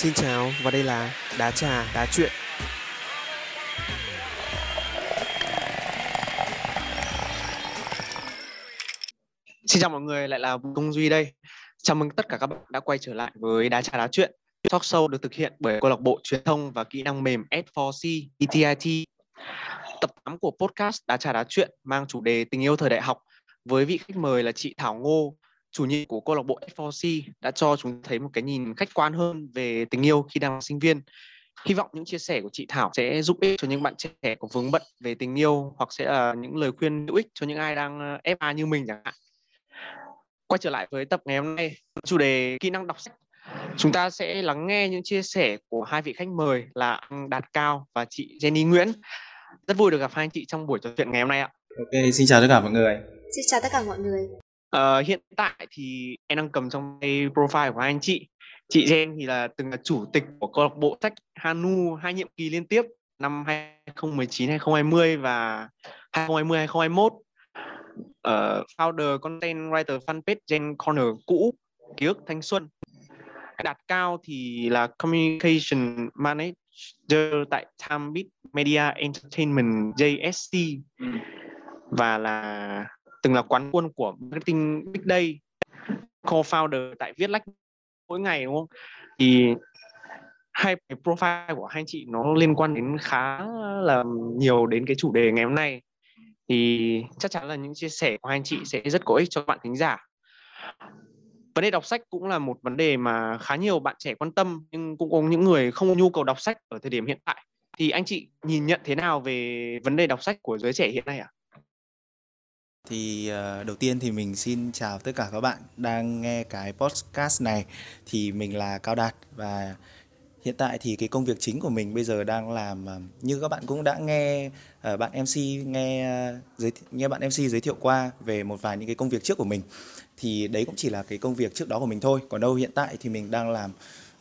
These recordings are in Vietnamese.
Xin chào và đây là Đá trà đá chuyện. Xin chào mọi người, lại là Công Duy đây. Chào mừng tất cả các bạn đã quay trở lại với Đá trà đá chuyện. Talk show được thực hiện bởi câu lạc bộ truyền thông và kỹ năng mềm S4C ETIT. Tập 8 của podcast Đá trà đá chuyện mang chủ đề tình yêu thời đại học với vị khách mời là chị Thảo Ngô, chủ nhiệm của câu lạc bộ F4C đã cho chúng thấy một cái nhìn khách quan hơn về tình yêu khi đang là sinh viên. Hy vọng những chia sẻ của chị Thảo sẽ giúp ích cho những bạn trẻ có vướng bận về tình yêu hoặc sẽ là những lời khuyên hữu ích cho những ai đang ờ, FA như mình chẳng hạn. Quay trở lại với tập ngày hôm nay, chủ đề kỹ năng đọc sách. Chúng ta sẽ lắng nghe những chia sẻ của hai vị khách mời là anh Đạt Cao và chị Jenny Nguyễn. Rất vui được gặp hai anh chị trong buổi trò chuyện ngày hôm nay ạ. Ok, xin chào tất cả mọi người. Xin chào tất cả mọi người. Uh, hiện tại thì em đang cầm trong tay profile của hai anh chị. Chị Jen thì là từng là chủ tịch của câu lạc bộ sách Hanu hai nhiệm kỳ liên tiếp năm 2019 2020 và 2020 2021. Uh, founder content writer fanpage Gen Corner cũ ký ức thanh xuân. Đạt cao thì là communication manager tại Timebeat Media Entertainment JSC ừ. và là từng là quán quân của marketing big day, co-founder tại viết lách mỗi ngày, đúng không thì hai cái profile của hai anh chị nó liên quan đến khá là nhiều đến cái chủ đề ngày hôm nay thì chắc chắn là những chia sẻ của hai anh chị sẽ rất có ích cho các bạn thính giả vấn đề đọc sách cũng là một vấn đề mà khá nhiều bạn trẻ quan tâm, nhưng cũng có những người không có nhu cầu đọc sách ở thời điểm hiện tại thì anh chị nhìn nhận thế nào về vấn đề đọc sách của giới trẻ hiện nay ạ? À? Thì uh, đầu tiên thì mình xin chào tất cả các bạn đang nghe cái podcast này. Thì mình là Cao Đạt và hiện tại thì cái công việc chính của mình bây giờ đang làm uh, như các bạn cũng đã nghe uh, bạn MC nghe uh, giới nghe bạn MC giới thiệu qua về một vài những cái công việc trước của mình. Thì đấy cũng chỉ là cái công việc trước đó của mình thôi. Còn đâu hiện tại thì mình đang làm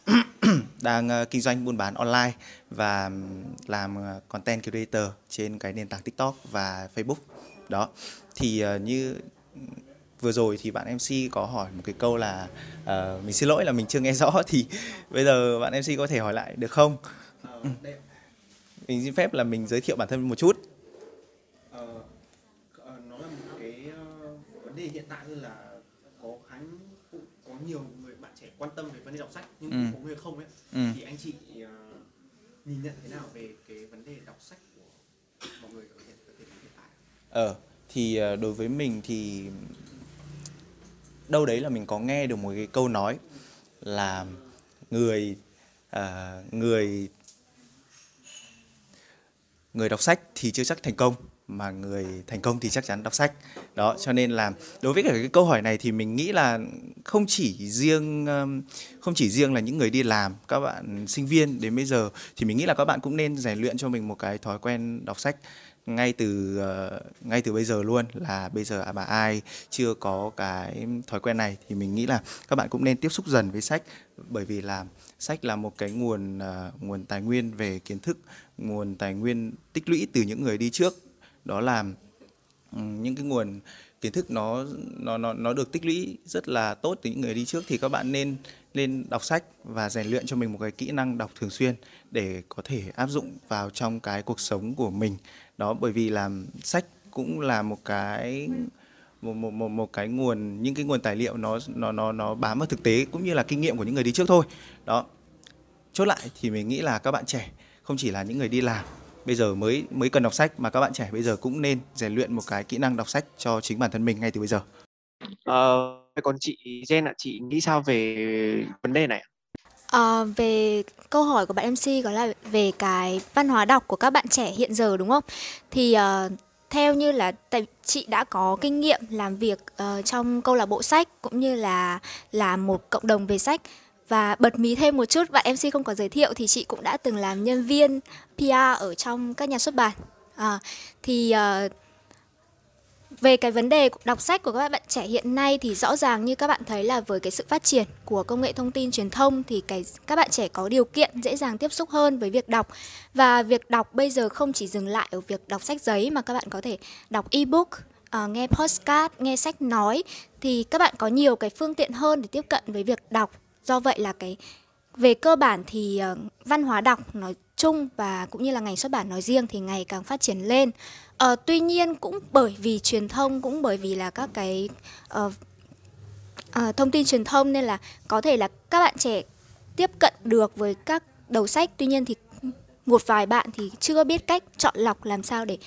đang uh, kinh doanh buôn bán online và làm uh, content creator trên cái nền tảng TikTok và Facebook. Đó thì uh, như vừa rồi thì bạn MC có hỏi một cái câu là uh, mình xin lỗi là mình chưa nghe rõ thì bây giờ bạn MC có thể hỏi lại được không? Uh, mình xin phép là mình giới thiệu bản thân một chút. Uh, nó là một cái uh, vấn đề hiện tại là có khá có nhiều người bạn trẻ quan tâm về vấn đề đọc sách nhưng ừ. có người không ấy ừ. thì anh chị uh, nhìn nhận thế nào về cái vấn đề đọc sách của mọi người ở hiện, tại? Ờ thì ờ, đối với mình thì đâu đấy là mình có nghe được một cái câu nói là người uh, người người đọc sách thì chưa chắc thành công mà người thành công thì chắc chắn đọc sách. Đó cho nên là đối với cả cái câu hỏi này thì mình nghĩ là không chỉ riêng ờ, không chỉ riêng là những người đi làm các bạn sinh viên đến bây giờ thì mình nghĩ là các bạn cũng nên rèn luyện cho mình một cái thói quen đọc sách ngay từ uh, ngay từ bây giờ luôn là bây giờ mà ai chưa có cái thói quen này thì mình nghĩ là các bạn cũng nên tiếp xúc dần với sách. Bởi vì là sách là một cái nguồn uh, nguồn tài nguyên về kiến thức nguồn tài nguyên tích lũy từ những người đi trước. Đó là um, những cái nguồn kiến thức nó nó nó nó được tích lũy rất là tốt từ những người đi trước thì các bạn nên nên đọc sách và rèn luyện cho mình một cái kỹ năng đọc thường xuyên để có thể áp dụng vào trong cái cuộc sống của mình. Đó, bởi vì làm sách cũng là một cái, một một một một cái nguồn, những cái nguồn tài liệu nó nó nó nó bám vào thực tế cũng như là kinh nghiệm của những người đi trước thôi. Đó. Chốt lại thì mình nghĩ là các bạn trẻ không chỉ là những người đi làm, bây giờ mới mới cần đọc sách mà các bạn trẻ bây giờ cũng nên rèn luyện một cái kỹ năng đọc sách cho chính bản thân mình ngay từ bây giờ. Ờ, Vậy còn chị Jen ạ, chị nghĩ sao về vấn đề này? À, về câu hỏi của bạn MC có là về cái văn hóa đọc của các bạn trẻ hiện giờ đúng không? Thì uh, theo như là tại chị đã có kinh nghiệm làm việc uh, trong câu lạc bộ sách cũng như là là một cộng đồng về sách và bật mí thêm một chút bạn MC không có giới thiệu thì chị cũng đã từng làm nhân viên PR ở trong các nhà xuất bản à, thì uh, về cái vấn đề đọc sách của các bạn trẻ hiện nay thì rõ ràng như các bạn thấy là với cái sự phát triển của công nghệ thông tin truyền thông thì cái các bạn trẻ có điều kiện dễ dàng tiếp xúc hơn với việc đọc. Và việc đọc bây giờ không chỉ dừng lại ở việc đọc sách giấy mà các bạn có thể đọc ebook À, nghe postcard nghe sách nói. Thì các bạn có nhiều cái phương tiện hơn để tiếp cận với việc đọc. Do vậy là cái về cơ bản thì uh, văn hóa đọc nói chung và cũng như là ngành xuất bản nói riêng thì ngày càng phát triển lên. Uh, tuy nhiên cũng bởi vì truyền thông cũng bởi vì là các cái uh, uh, thông tin truyền thông nên là có thể là các bạn trẻ tiếp cận được với các đầu sách. Tuy nhiên thì một vài bạn thì chưa biết cách chọn lọc làm sao để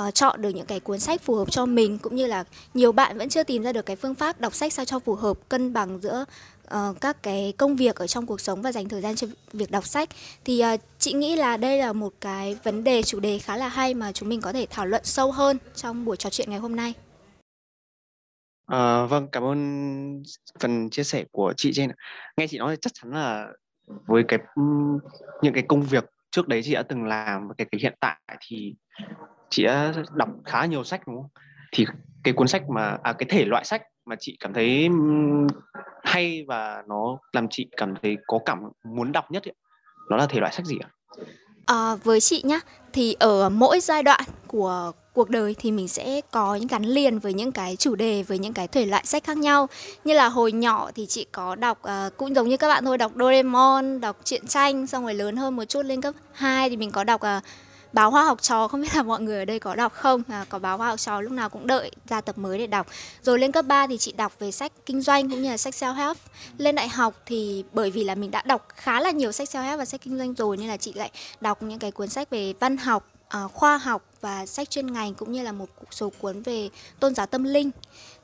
uh, chọn được những cái cuốn sách phù hợp cho mình cũng như là nhiều bạn vẫn chưa tìm ra được cái phương pháp đọc sách sao cho phù hợp cân bằng giữa uh, các cái công việc ở trong cuộc sống và dành thời gian cho việc đọc sách thì uh, chị nghĩ là đây là một cái vấn đề chủ đề khá là hay mà chúng mình có thể thảo luận sâu hơn trong buổi trò chuyện ngày hôm nay. À, vâng, cảm ơn phần chia sẻ của chị trên. Nghe chị nói thì chắc chắn là với cái những cái công việc trước đấy chị đã từng làm và cái, cái hiện tại thì chị đã đọc khá nhiều sách đúng không? Thì cái cuốn sách mà à cái thể loại sách mà chị cảm thấy hay và nó làm chị cảm thấy có cảm muốn đọc nhất ấy, nó là thể loại sách gì ạ? À, với chị nhá thì ở mỗi giai đoạn của cuộc đời thì mình sẽ có những gắn liền với những cái chủ đề với những cái thể loại sách khác nhau như là hồi nhỏ thì chị có đọc uh, cũng giống như các bạn thôi đọc Doraemon đọc truyện tranh xong rồi lớn hơn một chút lên cấp 2 thì mình có đọc uh, báo hoa học trò không biết là mọi người ở đây có đọc không? À, có báo hoa học trò lúc nào cũng đợi ra tập mới để đọc. Rồi lên cấp 3 thì chị đọc về sách kinh doanh cũng như là sách self help lên đại học thì bởi vì là mình đã đọc khá là nhiều sách self help và sách kinh doanh rồi nên là chị lại đọc những cái cuốn sách về văn học uh, khoa học và sách chuyên ngành cũng như là một số cuốn về tôn giáo tâm linh.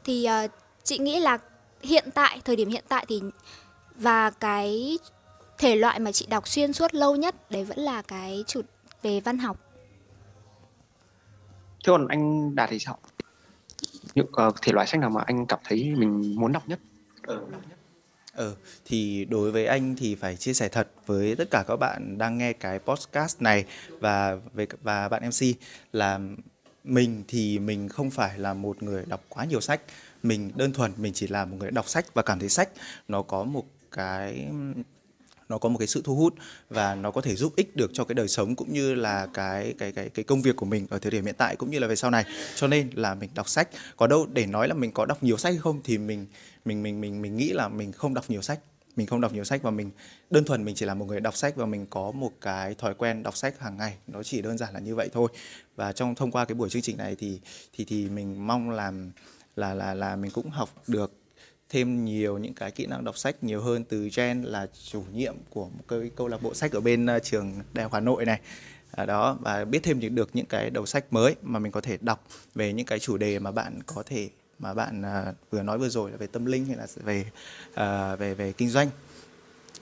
Thì uh, chị nghĩ là hiện tại thời điểm hiện tại thì và cái thể loại mà chị đọc xuyên suốt lâu nhất đấy vẫn là cái chủ về văn học. Thế còn anh đạt thì sao? Những uh, thể loại sách nào mà anh cảm thấy mình muốn đọc nhất? Ừ. Ừ, thì đối với anh thì phải chia sẻ thật với tất cả các bạn đang nghe cái podcast này và về và bạn MC là mình thì mình không phải là một người đọc quá nhiều sách. Mình đơn thuần mình chỉ là một người đọc sách và cảm thấy sách nó có một cái nó có một cái sự thu hút và nó có thể giúp ích được cho cái đời sống cũng như là cái cái cái cái công việc của mình ở thời điểm hiện tại cũng như là về sau này. Cho nên là mình đọc sách có đâu, để nói là mình có đọc nhiều sách hay không thì mình mình mình mình mình nghĩ là mình không đọc nhiều sách. Mình không đọc nhiều sách và mình đơn thuần mình chỉ là một người đọc sách và mình có một cái thói quen đọc sách hàng ngày. Nó chỉ đơn giản là như vậy thôi. Và trong, thông qua cái buổi chương trình này thì thì thì mình mong làm là là là mình cũng học được thêm nhiều những cái kỹ năng đọc sách nhiều hơn từ Jen là chủ nhiệm của một cái câu lạc bộ sách ở bên ờ, trường Đại học Hà Nội này. À, đó và biết thêm được những cái đầu sách mới mà mình có thể đọc về những cái chủ đề mà bạn có thể mà bạn ờ, vừa nói vừa rồi là về tâm linh hay là về uh, về về kinh doanh.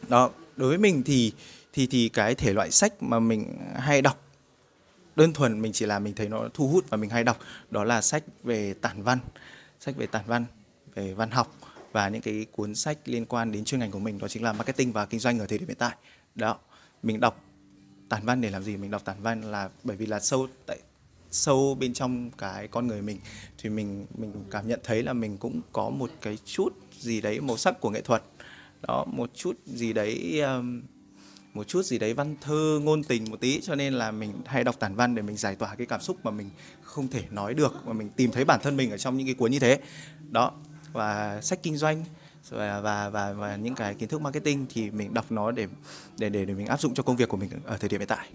Đó đối với mình thì thì thì cái thể loại sách mà mình hay đọc đơn thuần mình chỉ là mình thấy nó thu hút và mình hay đọc đó là sách về tản văn sách về tản văn về văn học và những cái cuốn sách liên quan đến chuyên ngành của mình đó chính là marketing và kinh doanh ở thời điểm hiện tại. Đó mình đọc tản văn để làm gì? Mình đọc tản văn là bởi vì là sâu tại sâu bên trong cái con người mình thì mình mình cảm nhận thấy là mình cũng có một cái chút gì đấy màu sắc của nghệ thuật. Đó một chút gì đấy um, một chút gì đấy văn thơ ngôn tình một tí. Cho nên là mình hay đọc tản văn để mình giải tỏa cái cảm xúc mà mình không thể nói được mà mình tìm thấy bản thân mình ở trong những cái cuốn như thế. Đó và sách kinh doanh và và và, và những cái kiến thức marketing thì mình đọc nó để để để để mình áp dụng cho công việc của mình ở thời điểm hiện tại.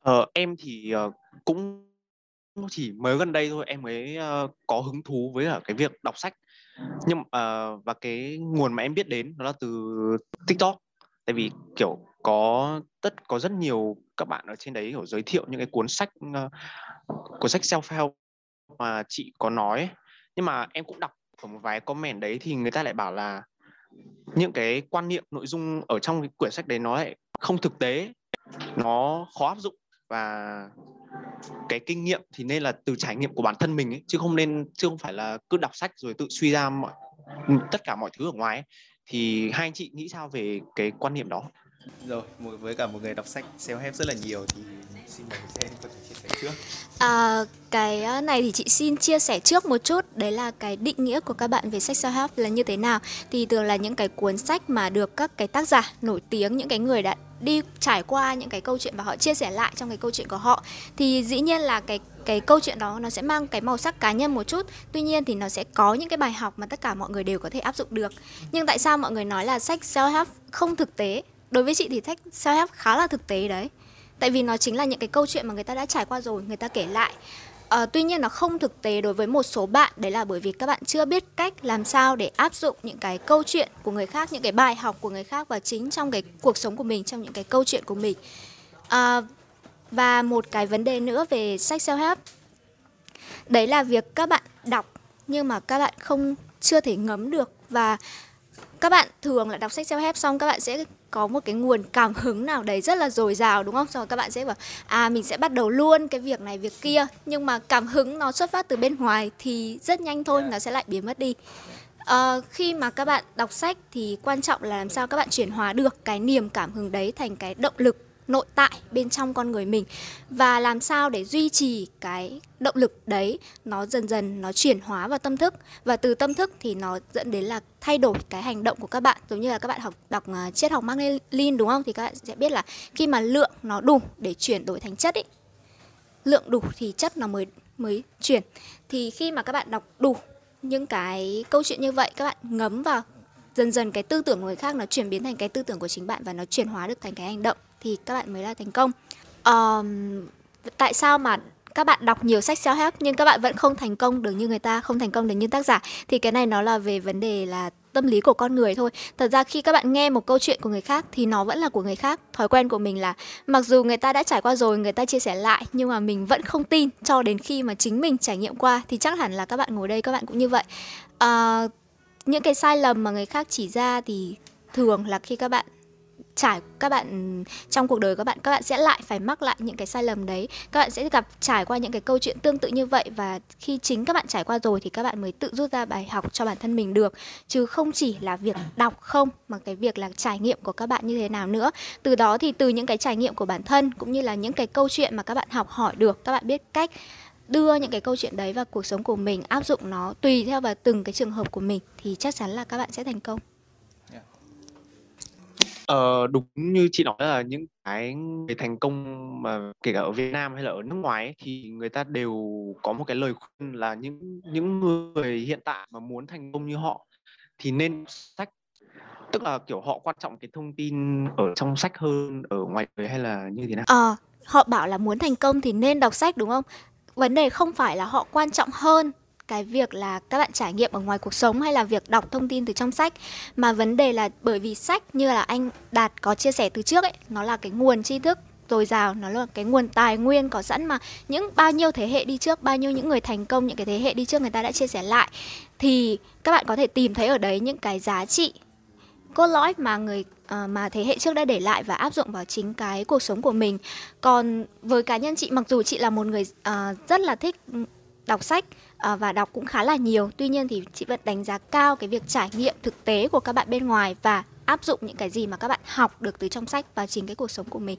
Ờ, em thì uh, cũng chỉ mới gần đây thôi em mới uh, có hứng thú với cả cái việc đọc sách. Nhưng uh, và cái nguồn mà em biết đến nó là từ TikTok. Tại vì kiểu có tất có rất nhiều các bạn ở trên đấy kiểu giới thiệu những cái cuốn sách uh, cuốn sách self help mà chị có nói nhưng mà em cũng đọc ở một vài comment đấy thì người ta lại bảo là những cái quan niệm nội dung ở trong cái quyển sách đấy nó lại không thực tế nó khó áp dụng và cái kinh nghiệm thì nên là từ trải nghiệm của bản thân mình ấy, chứ không nên chứ không phải là cứ đọc sách rồi tự suy ra mọi tất cả mọi thứ ở ngoài ấy. thì hai anh chị nghĩ sao về cái quan niệm đó rồi với cả một người đọc sách self help rất là nhiều thì xin mời Jen có thể chia sẻ trước. À, cái ờ, này thì chị xin chia sẻ trước một chút. Đấy là cái định nghĩa của các bạn về sách self help là như thế nào. Thì thường là những cái cuốn sách mà được các cái tác giả nổi tiếng những cái người đã đi trải qua những cái câu chuyện và họ chia sẻ lại trong cái câu chuyện của họ. Thì dĩ nhiên là cái cái câu chuyện đó nó sẽ mang cái màu sắc cá nhân một chút. Tuy nhiên thì nó sẽ có những cái bài học mà tất cả mọi người đều có thể áp dụng được. Nhưng tại sao mọi người nói là sách self help không thực tế? Đối với chị thì sách self help khá là thực tế đấy. Tại vì nó chính là những cái câu chuyện mà người ta đã trải qua rồi người ta kể lại. À, tuy nhiên nó không thực tế đối với một số bạn đấy là bởi vì các bạn chưa biết cách làm sao để áp dụng những cái câu chuyện của người khác những cái bài học của người khác và chính trong cái cuộc sống của mình trong những cái câu chuyện của mình. À, và một cái vấn đề nữa về sách self help đấy là việc các bạn đọc nhưng mà các bạn không chưa thể ngấm được. Và các bạn thường là đọc sách self help xong các bạn sẽ có một cái nguồn cảm hứng nào đấy rất là dồi dào đúng không? Rồi các bạn sẽ bảo à mình sẽ bắt đầu luôn cái việc này việc kia nhưng mà cảm hứng nó xuất phát từ bên ngoài thì rất nhanh thôi nó sẽ lại biến mất đi. À, khi mà các bạn đọc sách thì quan trọng là làm sao các bạn chuyển hóa được cái niềm cảm hứng đấy thành cái động lực nội tại bên trong con người mình. Và làm sao để duy trì cái động lực đấy nó dần dần nó chuyển hóa vào tâm thức. Và từ tâm thức thì nó dẫn đến là thay đổi cái hành động của các bạn. Giống như là các bạn học đọc uh, triết học Mark Lenin đúng không? Thì các bạn sẽ biết là khi mà lượng nó đủ để chuyển đổi thành chất ấy lượng đủ thì chất nó mới mới chuyển. Thì khi mà các bạn đọc đủ những cái câu chuyện như vậy các bạn ngấm vào dần dần cái tư tưởng của người khác nó chuyển biến thành cái tư tưởng của chính bạn và nó chuyển hóa được thành cái hành động thì các bạn mới là thành công. Um, tại sao mà các bạn đọc nhiều sách self help nhưng các bạn vẫn không thành công được như người ta không thành công được như tác giả? Thì cái này nó là về vấn đề là tâm lý của con người thôi. Thật ra khi các bạn nghe một câu chuyện của người khác thì nó vẫn là của người khác. Thói quen của mình là mặc dù người ta đã trải qua rồi người ta chia sẻ lại nhưng mà mình vẫn không tin cho đến khi mà chính mình trải nghiệm qua thì chắc hẳn là các bạn ngồi đây các bạn cũng như vậy. À, những cái sai lầm mà người khác chỉ ra thì thường là khi các bạn trải các bạn, trong cuộc đời các bạn các bạn sẽ lại phải mắc lại những cái sai lầm đấy. Các bạn sẽ gặp trải qua những cái câu chuyện tương tự như vậy và khi chính các bạn trải qua rồi thì các bạn mới tự rút ra bài học cho bản thân mình được. Chứ không chỉ là việc đọc không, mà cái việc là trải nghiệm của các bạn như thế nào nữa. Từ đó thì từ những cái trải nghiệm của bản thân cũng như là những cái câu chuyện mà các bạn học hỏi được, các bạn biết cách đưa những cái câu chuyện đấy vào cuộc sống của mình, áp dụng nó tùy theo vào từng cái trường hợp của mình, thì chắc chắn là các bạn sẽ thành công. Ờ, đúng như chị nói là những cái người thành công mà kể cả ở Việt Nam hay là ở nước ngoài ấy, thì người ta đều có một cái lời khuyên là những những người hiện tại mà muốn thành công như họ thì nên sách tức là kiểu họ quan trọng cái thông tin ở trong sách hơn ở ngoài đời hay là như thế nào? Ờ, họ bảo là muốn thành công thì nên đọc sách đúng không? Vấn đề không phải là họ quan trọng hơn cái việc là các bạn trải nghiệm ở ngoài cuộc sống hay là việc đọc thông tin từ trong sách. Mà vấn đề là bởi vì sách như là anh Đạt có chia sẻ từ trước ấy nó là cái nguồn tri thức dồi dào nó là cái nguồn tài nguyên có sẵn mà những bao nhiêu thế hệ đi trước bao nhiêu những người thành công những cái thế hệ đi trước người ta đã chia sẻ lại thì các bạn có thể tìm thấy ở đấy những cái giá trị cốt lõi mà người uh, mà thế hệ trước đã để lại và áp dụng vào chính cái cuộc sống của mình. Còn với cá nhân chị mặc dù chị là một người uh, rất là thích đọc sách và đọc cũng khá là nhiều. Tuy nhiên thì chị vẫn đánh giá cao cái việc trải nghiệm thực tế của các bạn bên ngoài và áp dụng những cái gì mà các bạn học được từ trong sách vào chính cái cuộc sống của mình.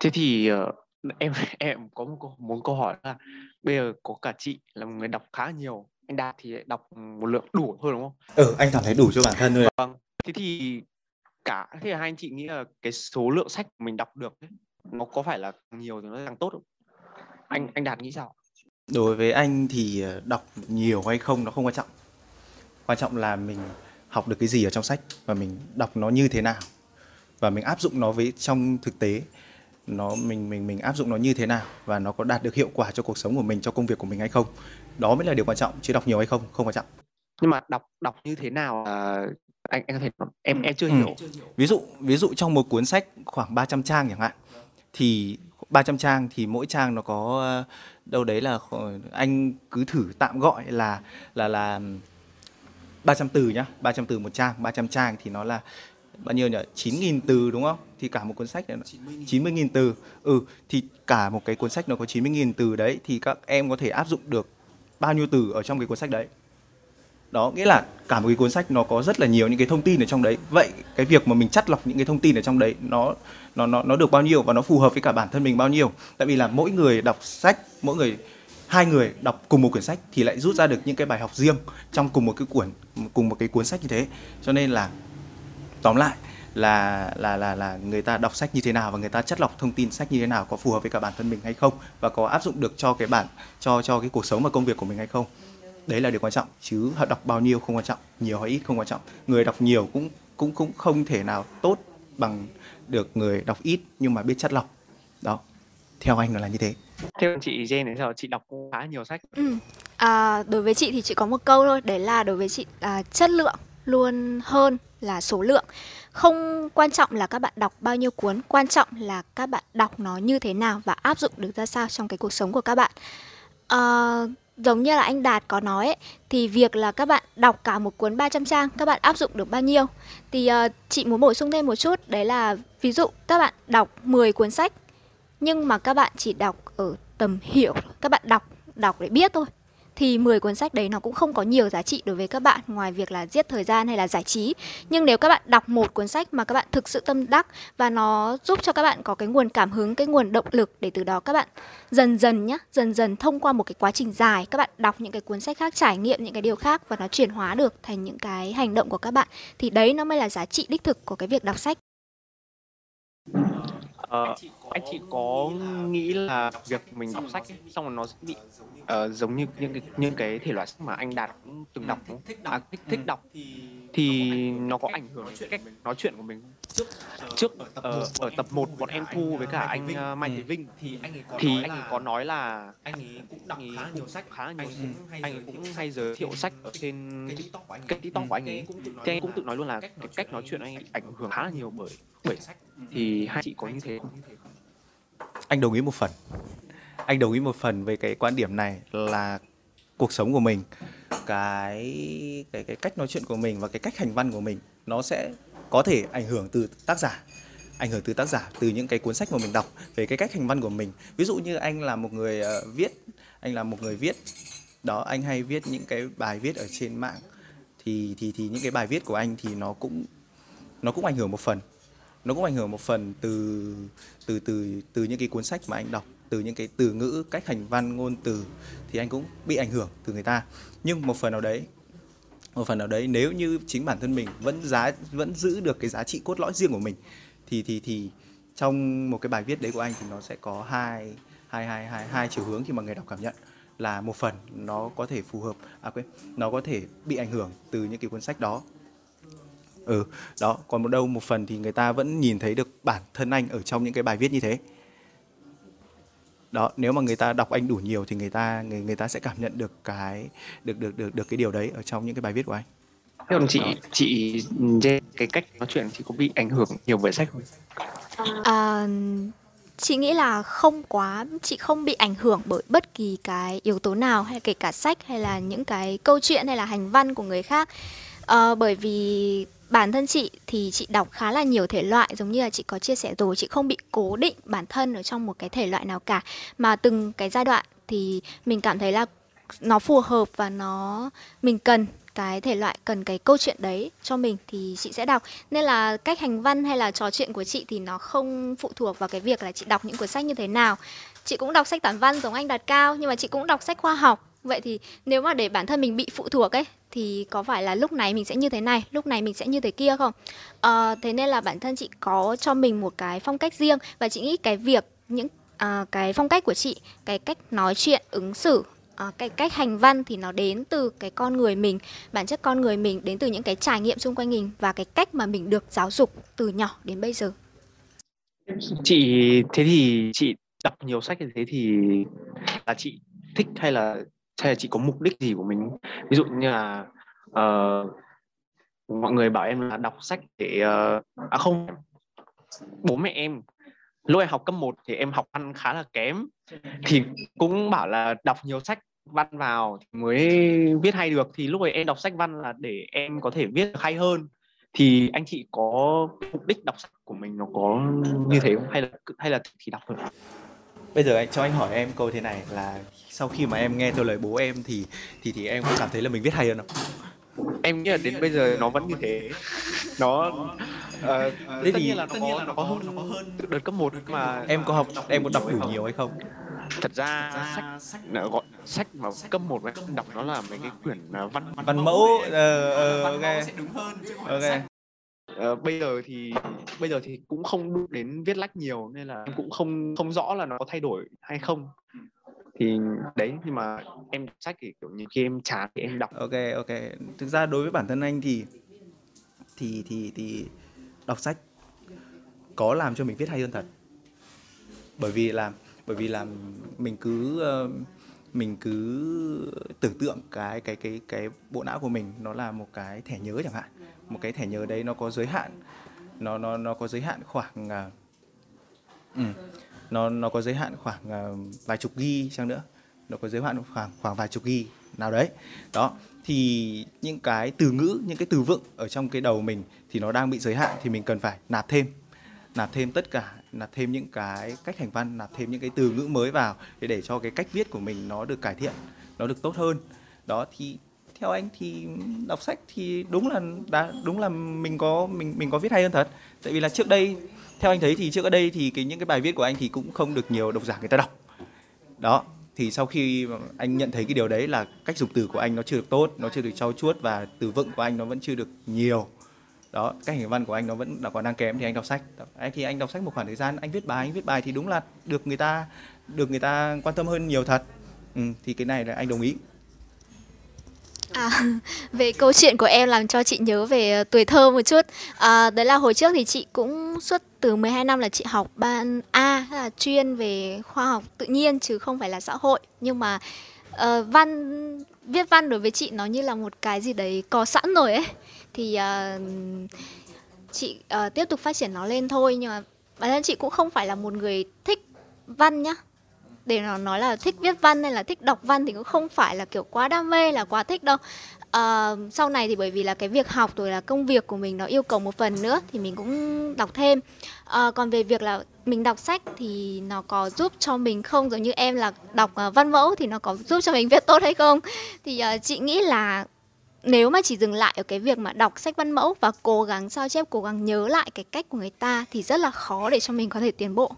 Thế thì uh, em em có một câu, muốn câu hỏi là bây giờ có cả chị là một người đọc khá nhiều anh đạt thì đọc một lượng đủ thôi đúng không? Ừ anh cảm thấy đủ cho bản thân thôi vâng. Thế thì cả thế là hai anh chị nghĩ là cái số lượng sách mình đọc được ấy, nó có phải là nhiều thì nó càng tốt không? Anh anh đạt nghĩ sao đối với anh thì ờ, đọc nhiều hay không nó không quan trọng. Quan trọng là mình học được cái gì ở trong sách và mình đọc nó như thế nào. Và mình áp dụng nó với trong thực tế nó mình mình mình áp dụng nó như thế nào và nó có đạt được hiệu quả cho cuộc sống của mình cho công việc của mình hay không. Đó mới là điều quan trọng chứ đọc nhiều hay không không quan trọng. Nhưng mà đọc đọc như thế nào à, anh anh có thể em em chưa ừ. hiểu. Ví dụ ví dụ trong một cuốn sách khoảng 300 trang chẳng hạn thì 300 trang thì mỗi trang nó có ờ, đâu đấy là anh cứ thử tạm gọi là là là 300 từ nhá 300 từ một trang 300 trang thì nó là bao nhiêu nhỉ? 9.000 từ đúng không? Thì cả một cuốn sách này 90.000 từ. Ừ thì cả một cái cuốn sách nó có 90.000 từ đấy thì các em có thể áp dụng được bao nhiêu từ ở trong cái cuốn sách đấy đó nghĩa là cả một cái cuốn sách nó có rất là nhiều những cái thông tin ở trong đấy. Vậy cái việc mà mình chắt lọc những cái thông tin ở trong đấy, nó nó nó nó được bao nhiêu và nó phù hợp với cả bản thân mình bao nhiêu? Tại vì là mỗi người đọc sách, mỗi người, hai người đọc cùng một quyển sách thì lại rút ra được những cái bài học riêng trong cùng một cái cuốn cùng một cái cuốn sách như thế. Cho nên là, tóm lại là là là là người ta đọc sách như thế nào và người ta chất lọc thông tin sách như thế nào có phù hợp với cả bản thân mình hay không? Và có áp dụng được cho cái bản, cho cho cái cuộc sống và công việc của mình hay không? Đấy là điều quan trọng chứ họ đọc bao nhiêu không quan trọng nhiều hay ít không quan trọng. Người đọc nhiều cũng cũng cũng không thể nào tốt bằng được người đọc ít nhưng mà biết chất lọc. Đó theo anh là như thế. Theo chị Jen thì sao? Chị đọc khá nhiều sách. Ừ. à, đối với chị thì chỉ có một câu thôi đấy là đối với chị à, chất lượng luôn hơn là số lượng. Không quan trọng là các bạn đọc bao nhiêu cuốn quan trọng là các bạn đọc nó như thế nào và áp dụng được ra sao trong cái cuộc sống của các bạn. À, giống như là anh Đạt có nói ấy, thì việc là các bạn đọc cả một cuốn 300 trang các bạn áp dụng được bao nhiêu? Thì uh, chị muốn bổ sung thêm một chút đấy là ví dụ các bạn đọc 10 cuốn sách nhưng mà các bạn chỉ đọc ở tầm hiểu các bạn đọc đọc để biết thôi thì 10 cuốn sách đấy nó cũng không có nhiều giá trị đối với các bạn ngoài việc là giết thời gian hay là giải trí. Nhưng nếu các bạn đọc một cuốn sách mà các bạn thực sự tâm đắc và nó giúp cho các bạn có cái nguồn cảm hứng, cái nguồn động lực để từ đó các bạn dần dần nhá, dần dần thông qua một cái quá trình dài các bạn đọc những cái cuốn sách khác, trải nghiệm những cái điều khác và nó chuyển hóa được thành những cái hành động của các bạn thì đấy nó mới là giá trị đích thực của cái việc đọc sách. Ờ, anh chị có nghĩ là việc mình đọc sách ấy, xong rồi nó sẽ bị uh, giống như những cái những cái thể loại sách mà anh Đạt cũng từng đọc đúng không? À, thích thích đọc. thì nó có ảnh hưởng đến cách nói chuyện của mình. trước uh, ở tập 1 bọn em thu với cả anh uh, Mai Thế Vinh. thì anh ấy có nói là anh ấy cũng đọc khá nhiều sách. khá là nhiều anh ấy cũng hay giới thiệu sách ở trên kênh TikTok của anh ấy. thì anh cũng tự nói luôn là cái cách nói chuyện anh ấy ảnh hưởng khá là nhiều bởi bởi sách. thì hai chị có như thế không? Anh đồng ý một phần. Anh đồng ý một phần về cái quan điểm này là cuộc sống của mình, cái cái cái cách nói chuyện của mình và cái cách hành văn của mình nó sẽ có thể ảnh hưởng từ tác giả ảnh hưởng từ tác giả từ những cái cuốn sách mà mình đọc về cái cách hành văn của mình. Ví dụ như anh là một người uh, viết anh là một người viết đó anh hay viết những cái bài viết ở trên mạng thì thì thì những cái bài viết của anh thì nó cũng nó cũng ảnh hưởng một phần nó cũng ảnh hưởng một phần từ từ từ từ những cái cuốn sách mà anh đọc từ những cái từ ngữ, cách hành văn, ngôn từ thì anh cũng bị ảnh hưởng từ người ta. Nhưng một phần nào đấy, một phần nào đấy nếu như chính bản thân mình vẫn giá, vẫn giữ được cái giá trị cốt lõi riêng của mình, thì thì thì trong một cái bài viết đấy của anh thì nó sẽ có hai hai hai hai hai chiều hướng khi mà người đọc cảm nhận. Là một phần nó có thể phù hợp à quên, nó có thể bị ảnh hưởng từ những cái cuốn sách đó. Ừ đó, còn một đâu, một phần thì người ta vẫn nhìn thấy được bản thân anh ở trong những cái bài viết như thế đó nếu mà người ta đọc anh đủ nhiều thì người ta người người ta sẽ cảm nhận được cái được được được được cái điều đấy ở trong những cái bài viết của anh. Thế còn chị chị cái cách nói chuyện chị có bị ảnh hưởng nhiều bởi sách không? À, chị nghĩ là không quá chị không bị ảnh hưởng bởi bất kỳ cái yếu tố nào hay kể cả sách hay là những cái câu chuyện hay là hành văn của người khác. À, bởi vì bản thân chị thì chị đọc khá là nhiều thể loại, giống như là chị có chia sẻ rồi, chị không bị cố định bản thân ở trong một cái thể loại nào cả. Mà từng cái giai đoạn thì mình cảm thấy là nó phù hợp và nó mình cần cái thể loại, cần cái câu chuyện đấy cho mình thì chị sẽ đọc. Nên là cách hành văn hay là trò chuyện của chị thì nó không phụ thuộc vào cái việc là chị đọc những cuốn sách như thế nào. Chị cũng đọc sách toán văn giống anh đạt cao, nhưng mà chị cũng đọc sách khoa học vậy thì nếu mà để bản thân mình bị phụ thuộc ấy thì có phải là lúc này mình sẽ như thế này lúc này mình sẽ như thế kia không? À, thế nên là bản thân chị có cho mình một cái phong cách riêng và chị nghĩ cái việc những à, cái phong cách của chị cái cách nói chuyện ứng xử à, cái cách hành văn thì nó đến từ cái con người mình bản chất con người mình đến từ những cái trải nghiệm xung quanh mình và cái cách mà mình được giáo dục từ nhỏ đến bây giờ. Chị thế thì chị đọc nhiều sách như thế thì là chị thích hay là hay là chị có mục đích gì của mình? Ví dụ như là uh, mọi người bảo em là đọc sách để uh, à không bố mẹ em lúc em học cấp 1 thì em học văn khá là kém. Thì cũng bảo là đọc nhiều sách văn vào thì mới viết hay được. Thì lúc ấy em đọc sách văn là để em có thể viết được hay hơn. Thì anh chị có mục đích đọc sách của mình nó có như thế không? Hay là hay là thì đọc thôi? Bây giờ anh cho anh hỏi em câu thế này là sau khi mà em nghe theo lời bố em thì thì thì em có cảm thấy là mình viết hay hơn không? Em nghĩ là đến bây giờ nó vẫn như thế. Nó uh, tất thì, nhiên là nó có nó có hơn, nó có hơn. đợt cấp 1 mà em có học em có đọc đủ nhiều hay không? Thật ra sách là gọi sách mà cấp 1 em đọc nó là mấy cái quyển uh, văn văn mẫu ờ ờ ok. ok Uh, bây giờ thì bây giờ thì cũng không đụng đến viết lách nhiều nên là cũng không không rõ là nó có thay đổi hay không. Thì đấy nhưng mà em sách thì kiểu như khi em chán thì em đọc. Ok ok. Thực ra đối với bản thân anh thì thì thì thì đọc sách có làm cho mình viết hay hơn thật. Bởi vì là bởi vì là mình cứ ờ, mình cứ tưởng tượng cái cái cái cái bộ não của mình nó là một cái thẻ nhớ chẳng hạn một cái thẻ nhớ đấy nó có giới hạn nó nó nó có giới hạn khoảng uh, ừ, nó nó có giới hạn khoảng uh, vài chục ghi chăng nữa. Nó có giới hạn khoảng khoảng vài chục ghi nào đấy. Đó thì những cái từ ngữ những cái từ vựng ở trong cái đầu mình thì nó đang bị giới hạn thì mình cần phải nạp thêm nạp thêm tất cả nạp thêm những cái cách hành văn nạp thêm những cái từ ngữ mới vào để để cho cái cách viết của mình nó được cải thiện nó được tốt hơn. Đó thì theo anh thì đọc sách thì đúng là đã đúng là mình có mình mình có viết hay hơn thật. Tại vì là trước đây theo anh thấy thì trước đây thì cái những cái bài viết của anh thì cũng không được nhiều độc giả người ta đọc. Đó thì sau khi anh nhận thấy cái điều đấy là cách dùng từ của anh nó chưa được tốt nó chưa được trau chuốt và từ vựng của anh nó vẫn chưa được nhiều. Đó cách hành văn của anh nó vẫn là còn đang kém thì anh đọc sách. Anh thì anh đọc sách một khoảng thời gian anh viết bài anh viết bài thì đúng là được người ta được người ta quan tâm hơn nhiều thật. Ừ, thì cái này là anh đồng ý. À, về câu chuyện của em làm cho chị nhớ về ờ, tuổi thơ một chút. À, Đấy là hồi trước thì chị cũng suốt từ 12 năm là chị học ban A là chuyên về khoa học tự nhiên chứ không phải là xã hội. Nhưng mà uh, văn viết văn đối với chị nó như là một cái gì đấy có sẵn rồi ấy. Thì uh, chị uh, tiếp tục phát triển nó lên thôi. Nhưng mà bản thân chị cũng không phải là một người thích văn nhá để nó nói là thích viết văn hay là thích đọc văn thì cũng không phải là kiểu quá đam mê là quá thích đâu. À, sau này thì bởi vì là cái việc học rồi là công việc của mình nó yêu cầu một phần nữa thì mình cũng đọc thêm. À, còn về việc là mình đọc sách thì nó có giúp cho mình không? Giống như em là đọc uh, văn mẫu thì nó có giúp cho mình viết tốt hay không? Thì uh, chị nghĩ là nếu mà chỉ dừng lại ở cái việc mà đọc sách văn mẫu và cố gắng sao chép cố gắng nhớ lại cái cách của người ta thì rất là khó để cho mình có thể tiến bộ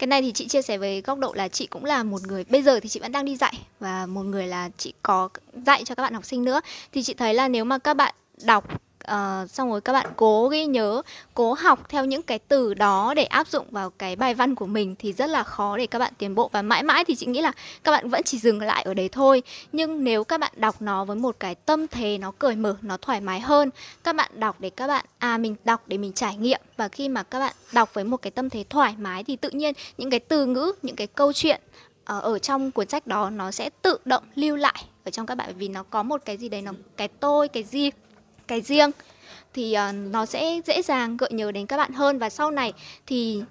cái này thì chị chia sẻ với góc độ là chị cũng là một người, bây giờ thì chị vẫn đang đi dạy và một người là chị có dạy cho các bạn học sinh nữa. Thì chị thấy là nếu mà các bạn đọc uh, xong rồi các bạn cố ghi nhớ cố học theo những cái từ đó để áp dụng vào cái bài văn của mình thì rất là khó để các bạn tiến bộ. Và mãi mãi thì chị nghĩ là các bạn vẫn chỉ dừng lại ở đấy thôi. Nhưng nếu các bạn đọc nó với một cái tâm thế nó cởi mở nó thoải mái hơn các bạn đọc để các bạn à mình đọc để mình trải nghiệm. Và khi mà các bạn đọc với một cái tâm thế thoải mái thì tự nhiên những cái từ ngữ những cái câu chuyện ờ, ở trong cuốn sách đó nó sẽ tự động lưu lại ở trong các bạn. Vì nó có một cái gì đấy nó cái tôi cái gì cái riêng. Thì uh, nó sẽ dễ dàng gợi nhớ đến các bạn hơn và sau này thì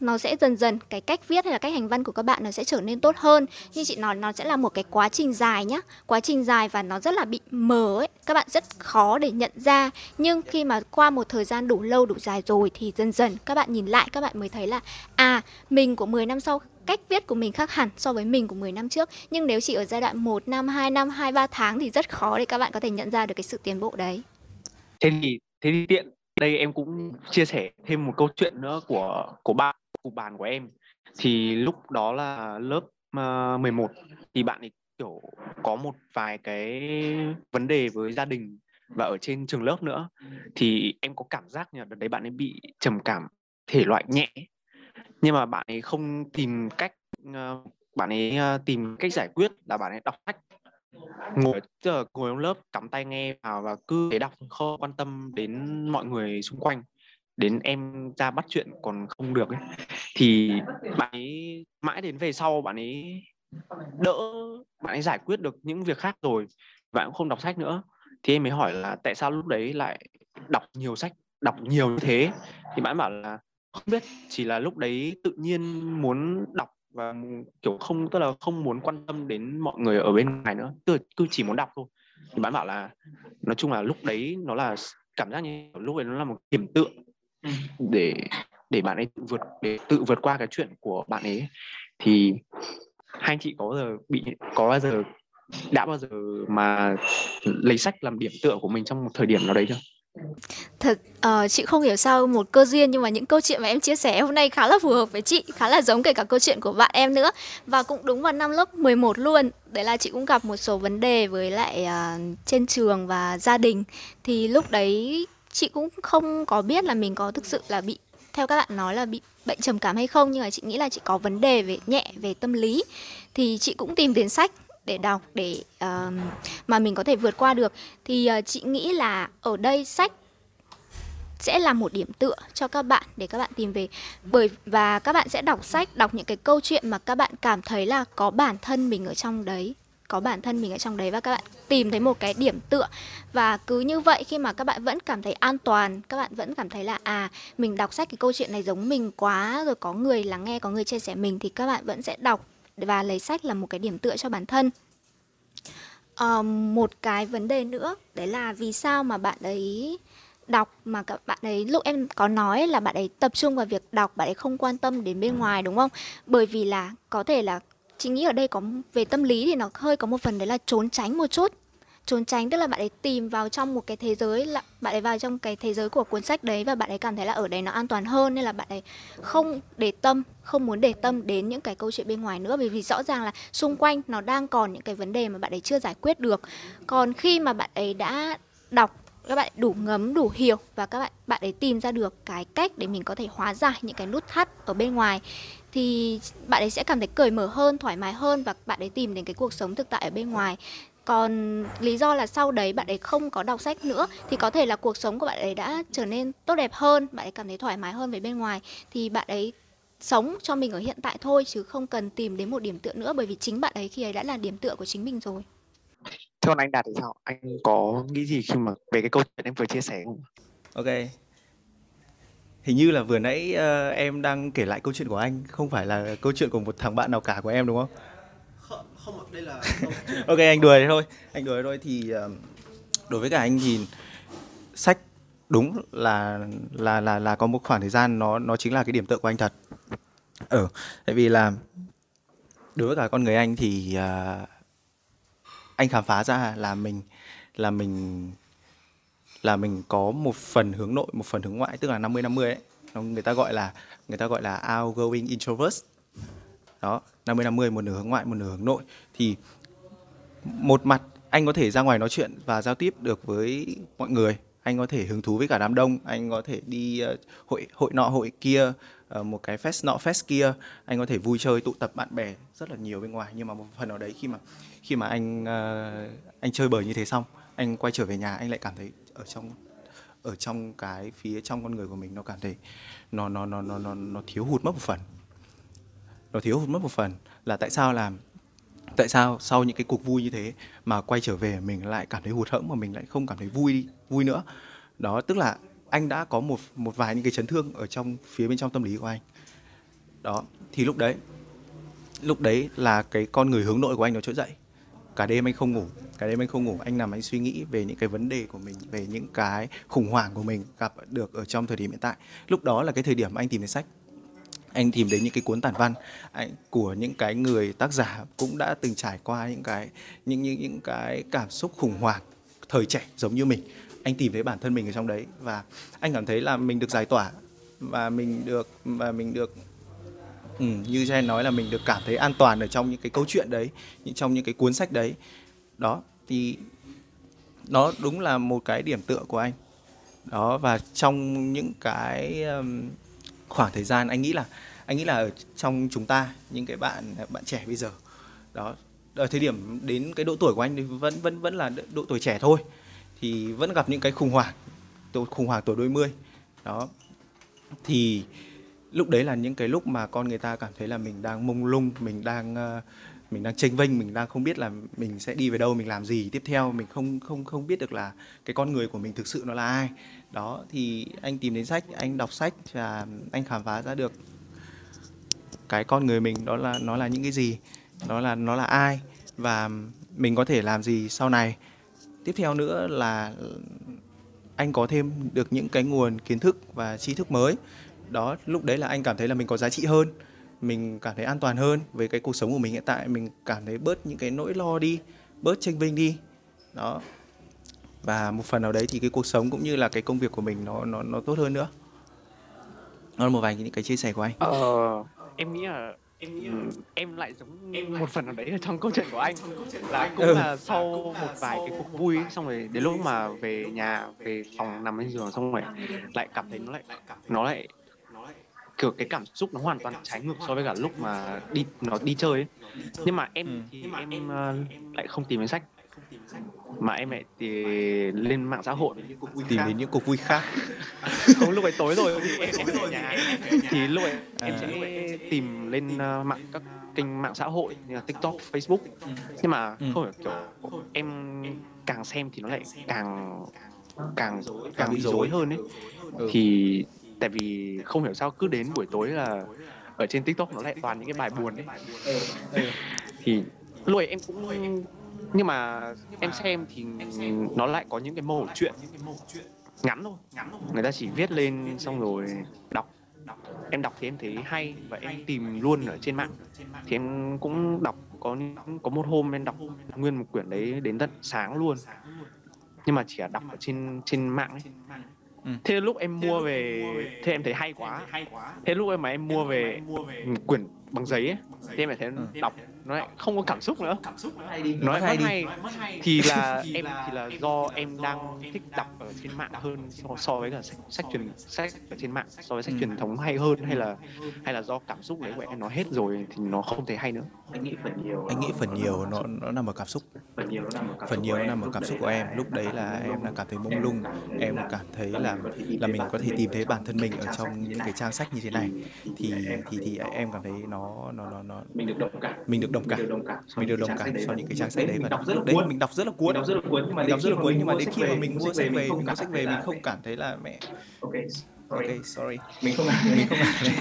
nó sẽ dần dần cái cách viết hay là cách hành văn của các bạn nó sẽ trở nên tốt hơn. Như chị nói nó sẽ là một cái quá trình dài nhá. Quá trình dài và nó rất là bị mờ ấy. Các bạn rất khó để nhận ra. Nhưng khi mà qua một thời gian đủ lâu đủ dài rồi thì dần dần các bạn nhìn lại các bạn mới thấy là à mình của 10 năm sau cách viết của mình khác hẳn so với mình của 10 năm trước. Nhưng nếu chỉ ở giai đoạn 1 năm 2 năm 2 3 tháng thì rất khó để các bạn có thể nhận ra được cái sự tiến bộ đấy thế thì thế thì tiện đây em cũng chia sẻ thêm một câu chuyện nữa của của bạn của bạn của em. Thì lúc đó là lớp à, uh, 11 thì bạn ấy kiểu có một vài cái vấn đề với gia đình và ở trên trường lớp nữa. Thì em có cảm giác như là đấy bạn ấy bị trầm cảm thể loại nhẹ. Nhưng mà bạn ấy không tìm cách uh, bạn ấy uh, tìm cách giải quyết là bạn ấy đọc sách ngồi tức ngồi trong lớp cắm tai nghe vào và cứ để đọc, không quan tâm đến mọi người xung quanh, đến em ra bắt chuyện còn không được ấy. Thì bạn ấy mãi đến về sau bạn ấy đỡ, bạn ấy giải quyết được những việc khác rồi bạn cũng không đọc sách nữa. Thì em mới hỏi là tại sao lúc đấy lại đọc nhiều sách, đọc nhiều như thế? Thì bạn bảo là không biết, chỉ là lúc đấy tự nhiên muốn đọc và, kiểu, không, tức là không muốn quan tâm đến mọi người ở bên ngoài nữa, cứ cứ chỉ muốn đọc thôi thì bạn bảo là, nói chung là lúc đấy nó là cảm giác như lúc ấy nó là một điểm tựa để để bạn ấy tự vượt, để tự vượt qua cái chuyện của bạn ấy thì hai anh chị có bao giờ bị, có bao giờ, đã bao giờ mà lấy sách làm điểm tựa của mình trong một thời điểm nào đấy chưa? Thật, uh, chị không hiểu sao một cơ duyên nhưng mà những câu chuyện mà em chia sẻ hôm nay khá là phù hợp với chị, khá là giống kể cả câu chuyện của bạn em nữa. Và cũng đúng vào năm lớp 11 luôn. Đấy là chị cũng gặp một số vấn đề với lại uh, trên trường và gia đình. Thì lúc đấy chị cũng không có biết là mình có thực sự là bị theo các bạn nói là bị bệnh trầm cảm hay không nhưng mà chị nghĩ là chị có vấn đề về nhẹ về tâm lý thì chị cũng tìm đến sách để đọc để uh, mà mình có thể vượt qua được. Thì uh, chị nghĩ là ở đây sách sẽ là một điểm tựa cho các bạn để các bạn tìm về. Bởi và các bạn sẽ đọc sách đọc những cái câu chuyện mà các bạn cảm thấy là có bản thân mình ở trong đấy có bản thân mình ở trong đấy và các bạn tìm thấy một cái điểm tựa. Và cứ như vậy khi mà các bạn vẫn cảm thấy an toàn các bạn vẫn cảm thấy là à mình đọc sách cái câu chuyện này giống mình quá rồi có người lắng nghe có người chia sẻ mình thì các bạn vẫn sẽ đọc và lấy sách là một cái điểm tựa cho bản thân. Uh, một cái vấn đề nữa đấy là vì sao mà bạn ấy đọc mà các bạn ấy lúc em có nói là bạn ấy tập trung vào việc đọc bạn ấy không quan tâm đến bên ngoài đúng không? Bởi vì là có thể là chị nghĩ ở đây có về tâm lý thì nó hơi có một phần đấy là trốn tránh một chút trốn tránh, tức là bạn ấy tìm vào trong một cái thế giới là, bạn ấy vào trong cái thế giới của cuốn sách đấy và bạn ấy cảm thấy là ở đấy nó an toàn hơn, nên là bạn ấy không để tâm, không muốn để tâm đến những cái câu chuyện bên ngoài nữa. Bởi vì rõ ràng là xung quanh nó đang còn những cái vấn đề mà bạn ấy chưa giải quyết được. Còn khi mà bạn ấy đã đọc, các bạn đủ ngấm, đủ hiểu và các bạn bạn ấy tìm ra được cái cách để mình có thể hóa giải những cái nút thắt ở bên ngoài, thì bạn ấy sẽ cảm thấy cởi mở hơn, thoải mái hơn và bạn ấy tìm đến cái cuộc sống thực tại ở bên ngoài còn lý do là sau đấy bạn ấy không có đọc sách nữa thì có thể là cuộc sống của bạn ấy đã trở nên tốt đẹp hơn bạn ấy cảm thấy thoải mái hơn với bên ngoài thì bạn ấy sống cho mình ở hiện tại thôi chứ không cần tìm đến một điểm tựa nữa bởi vì chính bạn ấy khi ấy đã là điểm tựa của chính mình rồi còn anh Đạt thì sao? Anh có nghĩ gì khi mà về cái câu chuyện em vừa chia sẻ không? Ok. Hình như là vừa nãy uh, em đang kể lại câu chuyện của anh, không phải là câu chuyện của một thằng bạn nào cả của em đúng không? Không, ạ đây là ok anh đuổi thôi, anh đuổi thôi thì ờ, đối với cả anh thì sách đúng là là là là có một khoảng thời gian nó nó chính là cái điểm tựa của anh thật. Ờ, tại vì là đối với cả con người anh thì uh, anh khám phá ra là mình là mình là mình có một phần hướng nội một phần hướng ngoại tức là 50 50 ấy. Người ta gọi là người ta gọi là outgoing introvert. Đó 50 50 một nửa hướng ngoại một nửa hướng nội. Thì một mặt anh có thể ra ngoài nói chuyện và giao tiếp được với mọi người. Anh có thể hứng thú với cả đám đông. Anh có thể đi uh, hội hội nọ hội kia uh, một cái fest nọ fest kia. Anh có thể vui chơi tụ tập bạn bè rất là nhiều bên ngoài. Nhưng mà một phần nào đấy khi mà khi mà anh uh, anh chơi bời như thế xong anh quay trở về nhà anh lại cảm thấy ở trong ở trong cái phía trong con người của mình nó cảm thấy nó nó nó nó nó, nó thiếu hụt mất một phần nó thiếu hụt mất một phần là tại sao làm, tại sao sau những cái cuộc vui như thế mà quay trở về mình lại cảm thấy hụt hẫng mà mình lại không cảm thấy vui vui nữa? Đó, tức là anh đã có một một vài những cái chấn thương ở trong, phía bên trong tâm lý của anh. Đó, thì lúc đấy lúc đấy là cái con người hướng nội của anh nó trỗi dậy. Cả đêm anh không ngủ, cả đêm anh không ngủ, anh nằm anh suy nghĩ về những cái vấn đề của mình, về những cái khủng hoảng của mình gặp được ở trong thời điểm hiện tại. Lúc đó là cái thời điểm anh tìm đến sách anh tìm đến những cái cuốn tản văn anh, của những cái người tác giả cũng đã từng trải qua những cái những những những cái cảm xúc khủng hoảng thời trẻ giống như mình. Anh tìm thấy bản thân mình ở trong đấy và anh cảm thấy là mình được giải tỏa và mình được và mình được ừ, như Jen nói là mình được cảm thấy an toàn ở trong những cái câu chuyện đấy những trong những cái cuốn sách đấy. Đó thì nó đúng là một cái điểm tựa của anh. Đó và trong những cái um, khoảng thời gian, anh nghĩ là, anh nghĩ là ở trong chúng ta, những cái bạn bạn trẻ bây giờ, đó, ở thời điểm đến cái độ tuổi của anh thì vẫn vẫn vẫn là độ tuổi trẻ thôi, thì vẫn gặp những cái khủng hoảng khủng hoảng tuổi đôi mươi, đó. Thì lúc đấy là những cái lúc mà con người ta cảm thấy là mình đang mông lung, mình đang ờ, mình đang tranh vênh, mình đang không biết là mình sẽ đi về đâu, mình làm gì tiếp theo, mình không không không biết được là cái con người của mình thực sự nó là ai đó, thì anh tìm đến sách, anh đọc sách và anh khám phá ra được cái con người mình, đó là, nó là những cái gì, nó là nó là ai và mình có thể làm gì sau này. Tiếp theo nữa là anh có thêm được những cái nguồn kiến thức và tri thức mới. Đó, lúc đấy là anh cảm thấy là mình có giá trị hơn, mình cảm thấy an toàn hơn với cái cuộc sống của mình hiện tại. Mình cảm thấy bớt những cái nỗi lo đi, bớt tranh vinh đi. Đó và một phần nào đấy thì cái cuộc sống cũng như là cái công việc của mình nó nó nó tốt hơn nữa đó là một vài những cái chia sẻ của anh Ờ, em nghĩ là em em lại giống một phần nào đấy ở trong câu chuyện của anh là cũng Ừ. là sau một vài cái cuộc vui xong rồi đến lúc mà về nhà về phòng nằm trên giường xong rồi lại cảm thấy nó lại nó lại kiểu cái cảm xúc nó hoàn toàn trái ngược so với cả lúc mà đi nó đi chơi ấy. nhưng mà em Ừ. thì em ờ, lại không tìm đến sách mà em lại thì lên mạng xã hội. Tìm đến những cuộc vui khác. Không lúc ấy tối rồi. Thì em em phải ở nhà. Thì lúc ấy em sẽ tìm lên uh, mạng các kênh mạng xã hội như là tiktok facebook. Nhưng mà Ừ. không hiểu kiểu em càng xem thì nó lại càng càng càng bị rối hơn ấy. Ừ. thì tại vì không hiểu sao cứ đến buổi tối là ở trên tiktok nó lại toàn những cái bài buồn ấy. Thì lúc ấy em cũng nhưng mà em xem thì nó lại có những cái mẩu chuyện. ngắn thôi. Người ta chỉ viết lên xong rồi đọc. em đọc thì em thấy hay và em tìm luôn ở trên mạng. thì em cũng đọc có có một hôm em đọc nguyên một quyển đấy đến tận sáng luôn. Nhưng mà chỉ là đọc ở trên trên mạng ấy. Ừ. thế lúc em mua về thế em thấy hay quá. thế lúc em mà em mua về quyển bằng giấy ấy thì em lại thấy Ừ. đọc nó lại không có cảm xúc nữa. Nó Mất lại hay đi. hay thì là em thì là do em đang thích đọc ở trên mạng hơn so, so với cả sách sách truyền sách ở trên mạng so với sách Ừ. truyền thống hay hơn hay là hay là do cảm xúc đấy của em nó hết rồi thì nó không thấy hay nữa. Anh nghĩ phần nhiều nó nó nằm ở cảm xúc. Phần nhiều nó nằm ở cảm xúc của em lúc đấy là em. Đang cảm thấy mông lung. em cảm thấy là là mình có thể tìm thấy bản thân mình ở trong những cái trang sách như thế này. thì thì thì em cảm thấy nó nó nó nó mình được đồng cảm mình được đồng cảm. Mình được đồng cảm sau những cái trang sách đấy và lúc đấy mình đọc rất là cuốn. đọc rất là cuốn. nhưng mà đọc rất là cuốn nhưng mà đến khi mà mình mua sách về mình mua sách về mình không cảm thấy là mẹ. Sorry. sorry. Mình không mình không cảm thấy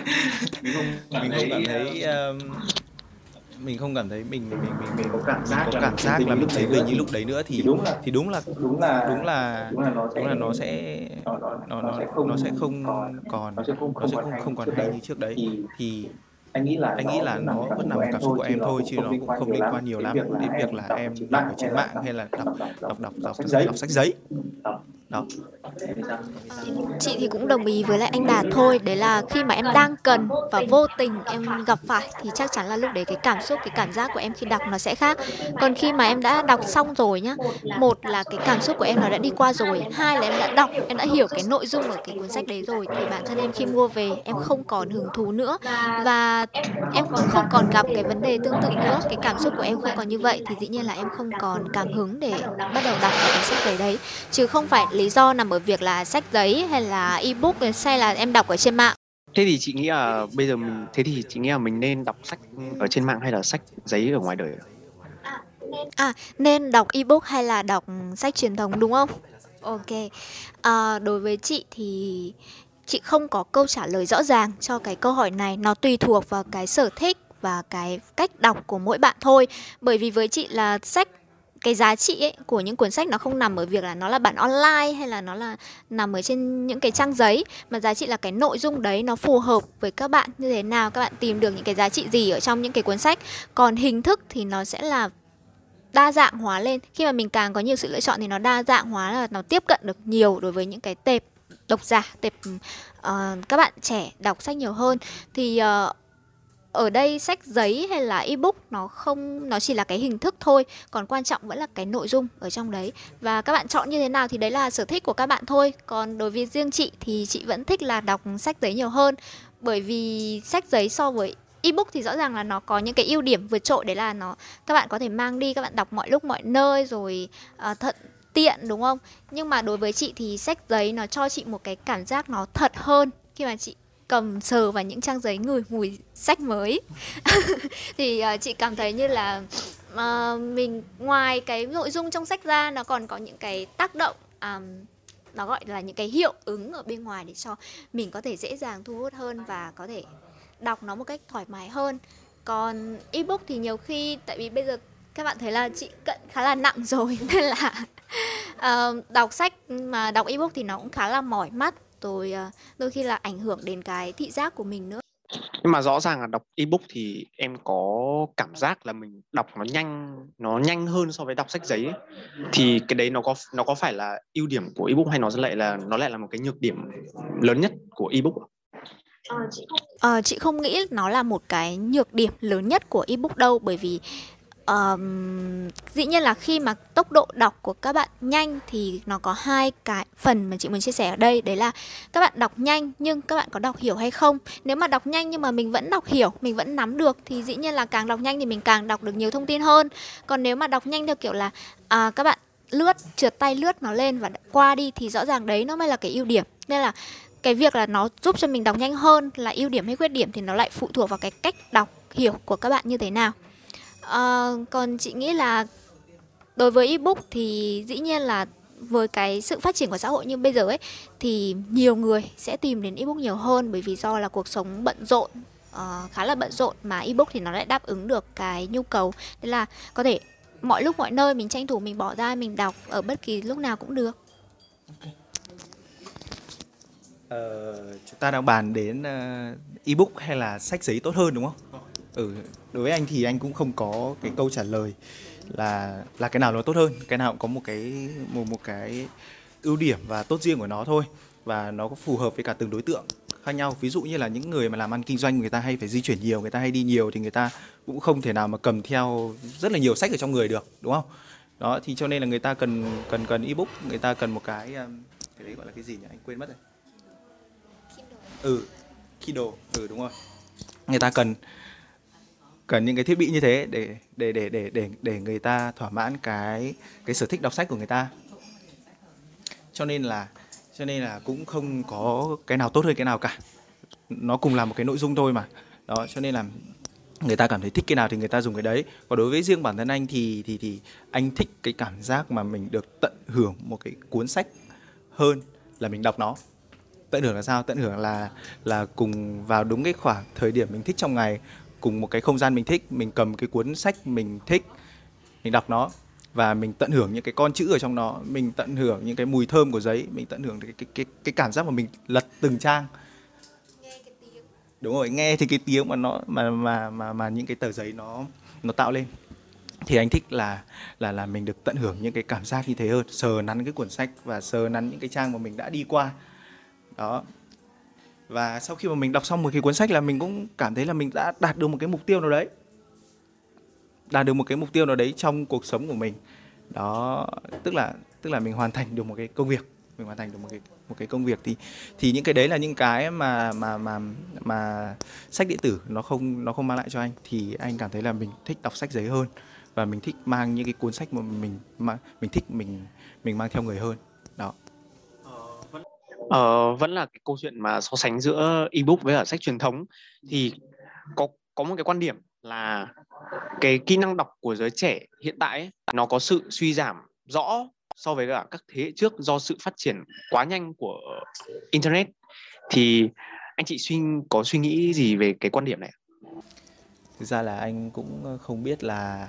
mình không cảm mình không cảm thấy um, mình không cảm thấy mình mình mình mình, mình có cảm giác có là cảm giác là mình thấy mình như lúc đấy nữa thì thì đúng là thì đúng là đúng là đúng là đúng là nó sẽ là nó nó nó sẽ không nó sẽ không còn nó sẽ không không còn hay như trước đấy. Thì anh nghĩ là anh nghĩ là nó vẫn nằm cảm xúc của em thôi chứ nó cũng không liên quan nhiều lắm. đến việc là em đọc ở trên mạng hay là đọc đọc đọc đọc sách giấy đó. Chị thì cũng đồng ý với lại anh Đạt thôi. Đấy là khi mà em đang cần và vô tình em gặp phải Thì chắc chắn là lúc đấy cái cảm xúc, cái cảm giác của em khi đọc nó sẽ khác. Còn khi mà em đã đọc xong rồi nhá Một là cái cảm xúc của em nó đã đi qua rồi Hai là em đã đọc, em đã hiểu cái nội dung của cái cuốn sách đấy rồi Thì bản thân em khi mua về em không còn hứng thú nữa. Và em cũng không còn gặp cái vấn đề tương tự nữa Cái cảm xúc của em không còn như vậy Thì dĩ nhiên là em không còn cảm hứng để bắt đầu đọc cái cuốn sách đấy đấy. Chứ không phải lý do nằm ở việc là sách giấy hay là ebook hay là em đọc ở trên mạng thế thì chị nghĩ là bây giờ mình thế thì chị nghĩ là mình nên đọc sách ở trên mạng hay là sách giấy ở ngoài đời À, nên đọc ebook hay là đọc sách truyền thống đúng không? Ok. À, đối với chị thì chị không có câu trả lời rõ ràng cho cái câu hỏi này. Nó tùy thuộc vào cái sở thích và cái cách đọc của mỗi bạn thôi. Bởi vì với chị là sách cái giá trị ấy, của những cuốn sách nó không nằm ở việc là nó là bản online hay là nó là nằm ở trên những cái trang giấy mà giá trị là cái nội dung đấy nó phù hợp với các bạn như thế nào các bạn tìm được những cái giá trị gì ở trong những cái cuốn sách. Còn hình thức thì nó sẽ là đa dạng hóa lên. Khi mà mình càng có nhiều sự lựa chọn thì nó đa dạng hóa là nó tiếp cận được nhiều đối với những cái tệp độc giả tệp uh, các bạn trẻ đọc sách nhiều hơn. Thì uh, ở đây sách giấy hay là ebook nó không nó chỉ là cái hình thức thôi còn quan trọng vẫn là cái nội dung ở trong đấy. Và các bạn chọn như thế nào thì đấy là sở thích của các bạn thôi. Còn đối với riêng chị thì chị vẫn thích là đọc sách giấy nhiều hơn. Bởi vì sách giấy so với ebook thì rõ ràng là nó có những cái ưu điểm vượt trội đấy là nó các bạn có thể mang đi các bạn đọc mọi lúc mọi nơi rồi uh, thuận tiện đúng không? Nhưng mà đối với chị thì sách giấy nó cho chị một cái cảm giác nó thật hơn khi mà chị cầm sờ vào những trang giấy ngửi mùi sách mới. Thì uh, chị cảm thấy như là uh, mình ngoài cái nội dung trong sách ra nó còn có những cái tác động um, nó gọi là những cái hiệu ứng ở bên ngoài để cho mình có thể dễ dàng thu hút hơn và có thể đọc nó một cách thoải mái hơn. Còn ebook thì nhiều khi tại vì bây giờ các bạn thấy là chị cận khá là nặng rồi nên là uh, đọc sách mà đọc ebook thì nó cũng khá là mỏi mắt rồi uh, đôi khi là ảnh hưởng đến cái thị giác của mình nữa nhưng mà rõ ràng là đọc ebook thì em có cảm giác là mình đọc nó nhanh nó nhanh hơn so với đọc sách giấy ấy. thì cái đấy nó có nó có phải là ưu điểm của ebook hay nó lại là nó lại là một cái nhược điểm lớn nhất của ebook ạ? Ờ, chị không nghĩ nó là một cái nhược điểm lớn nhất của ebook đâu bởi vì um, dĩ nhiên là khi mà tốc độ đọc của các bạn nhanh thì nó có hai cái phần mà chị muốn chia sẻ ở đây. Đấy là các bạn đọc nhanh nhưng các bạn có đọc hiểu hay không. Nếu mà đọc nhanh nhưng mà mình vẫn đọc hiểu mình vẫn nắm được thì dĩ nhiên là càng đọc nhanh thì mình càng đọc được nhiều thông tin hơn. Còn nếu mà đọc nhanh theo kiểu là à, các bạn lướt trượt tay lướt nó lên và qua đi thì rõ ràng đấy nó mới là cái ưu điểm. Nên là cái việc là nó giúp cho mình đọc nhanh hơn là ưu điểm hay khuyết điểm thì nó lại phụ thuộc vào cái cách đọc hiểu của các bạn như thế nào. Ờ, còn chị nghĩ là đối với ebook thì dĩ nhiên là với cái sự phát triển của xã hội như bây giờ ấy thì nhiều người sẽ tìm đến ebook nhiều hơn bởi vì do là cuộc sống bận rộn ờ, khá là bận rộn mà ebook thì nó lại đáp ứng được cái nhu cầu. Nên là có thể mọi lúc mọi nơi mình tranh thủ mình bỏ ra mình đọc ở bất kỳ lúc nào cũng được. Ờ, chúng ta đang bàn đến ờ, ebook hay là sách giấy tốt hơn đúng không? Ừ, đối với anh thì anh cũng không có cái câu trả lời là là cái nào nó tốt hơn, cái nào cũng có một cái một một cái ưu điểm và tốt riêng của nó thôi và nó có phù hợp với cả từng đối tượng khác nhau. Ví dụ như là những người mà làm ăn kinh doanh người ta hay phải di chuyển nhiều, người ta hay đi nhiều thì người ta cũng không thể nào mà cầm theo rất là nhiều sách ở trong người được, đúng không? Đó thì cho nên là người ta cần cần cần ebook, người ta cần một cái um, cái đấy gọi là cái gì nhỉ? Anh quên mất rồi. Ừ, Kindle, ừ đúng rồi. Người ta cần cần những cái thiết bị như thế để để để để để để người ta thỏa mãn cái cái sở thích đọc sách của người ta. Cho nên là cho nên là cũng không có cái nào tốt hơn cái nào cả. Nó cùng là một cái nội dung thôi mà. Đó, cho nên là người ta cảm thấy thích cái nào thì người ta dùng cái đấy. Còn đối với riêng bản thân anh thì thì thì anh thích cái cảm giác mà mình được tận hưởng một cái cuốn sách hơn là mình đọc nó tận hưởng là sao tận hưởng là là cùng vào đúng cái khoảng thời điểm mình thích trong ngày cùng một cái không gian mình thích mình cầm cái cuốn sách mình thích mình đọc nó và mình tận hưởng những cái con chữ ở trong nó mình tận hưởng những cái mùi thơm của giấy mình tận hưởng cái cái cái, cái cảm giác mà mình lật từng trang. Đúng rồi nghe thì cái tiếng mà nó mà mà mà mà những cái tờ giấy nó nó tạo lên. Thì anh thích là là là mình được tận hưởng những cái cảm giác như thế hơn sờ nắn cái cuốn sách và sờ nắn những cái trang mà mình đã đi qua. Đó và sau khi mà mình đọc xong một cái cuốn sách là mình cũng cảm thấy là mình đã đạt được một cái mục tiêu nào đấy. Đạt được một cái mục tiêu nào đấy trong cuộc sống của mình. Đó, tức là tức là mình hoàn thành được một cái công việc. Mình hoàn thành được một cái một cái công việc thì thì những cái đấy là những cái mà mà mà mà sách điện tử nó không nó không mang lại cho anh. Thì anh cảm thấy là mình thích đọc sách giấy hơn. Và mình thích mang những cái cuốn sách mà mình mà mình thích mình mình mang theo người hơn. Ờ, vẫn là cái câu chuyện mà so sánh giữa ebook với cả sách truyền thống. Thì có có một cái quan điểm là cái kỹ năng đọc của giới trẻ hiện tại ấy, nó có sự suy giảm rõ so với cả các thế hệ trước do sự phát triển quá nhanh của internet. Thì anh chị suy có suy nghĩ gì về cái quan điểm này? thực ra là anh cũng không biết là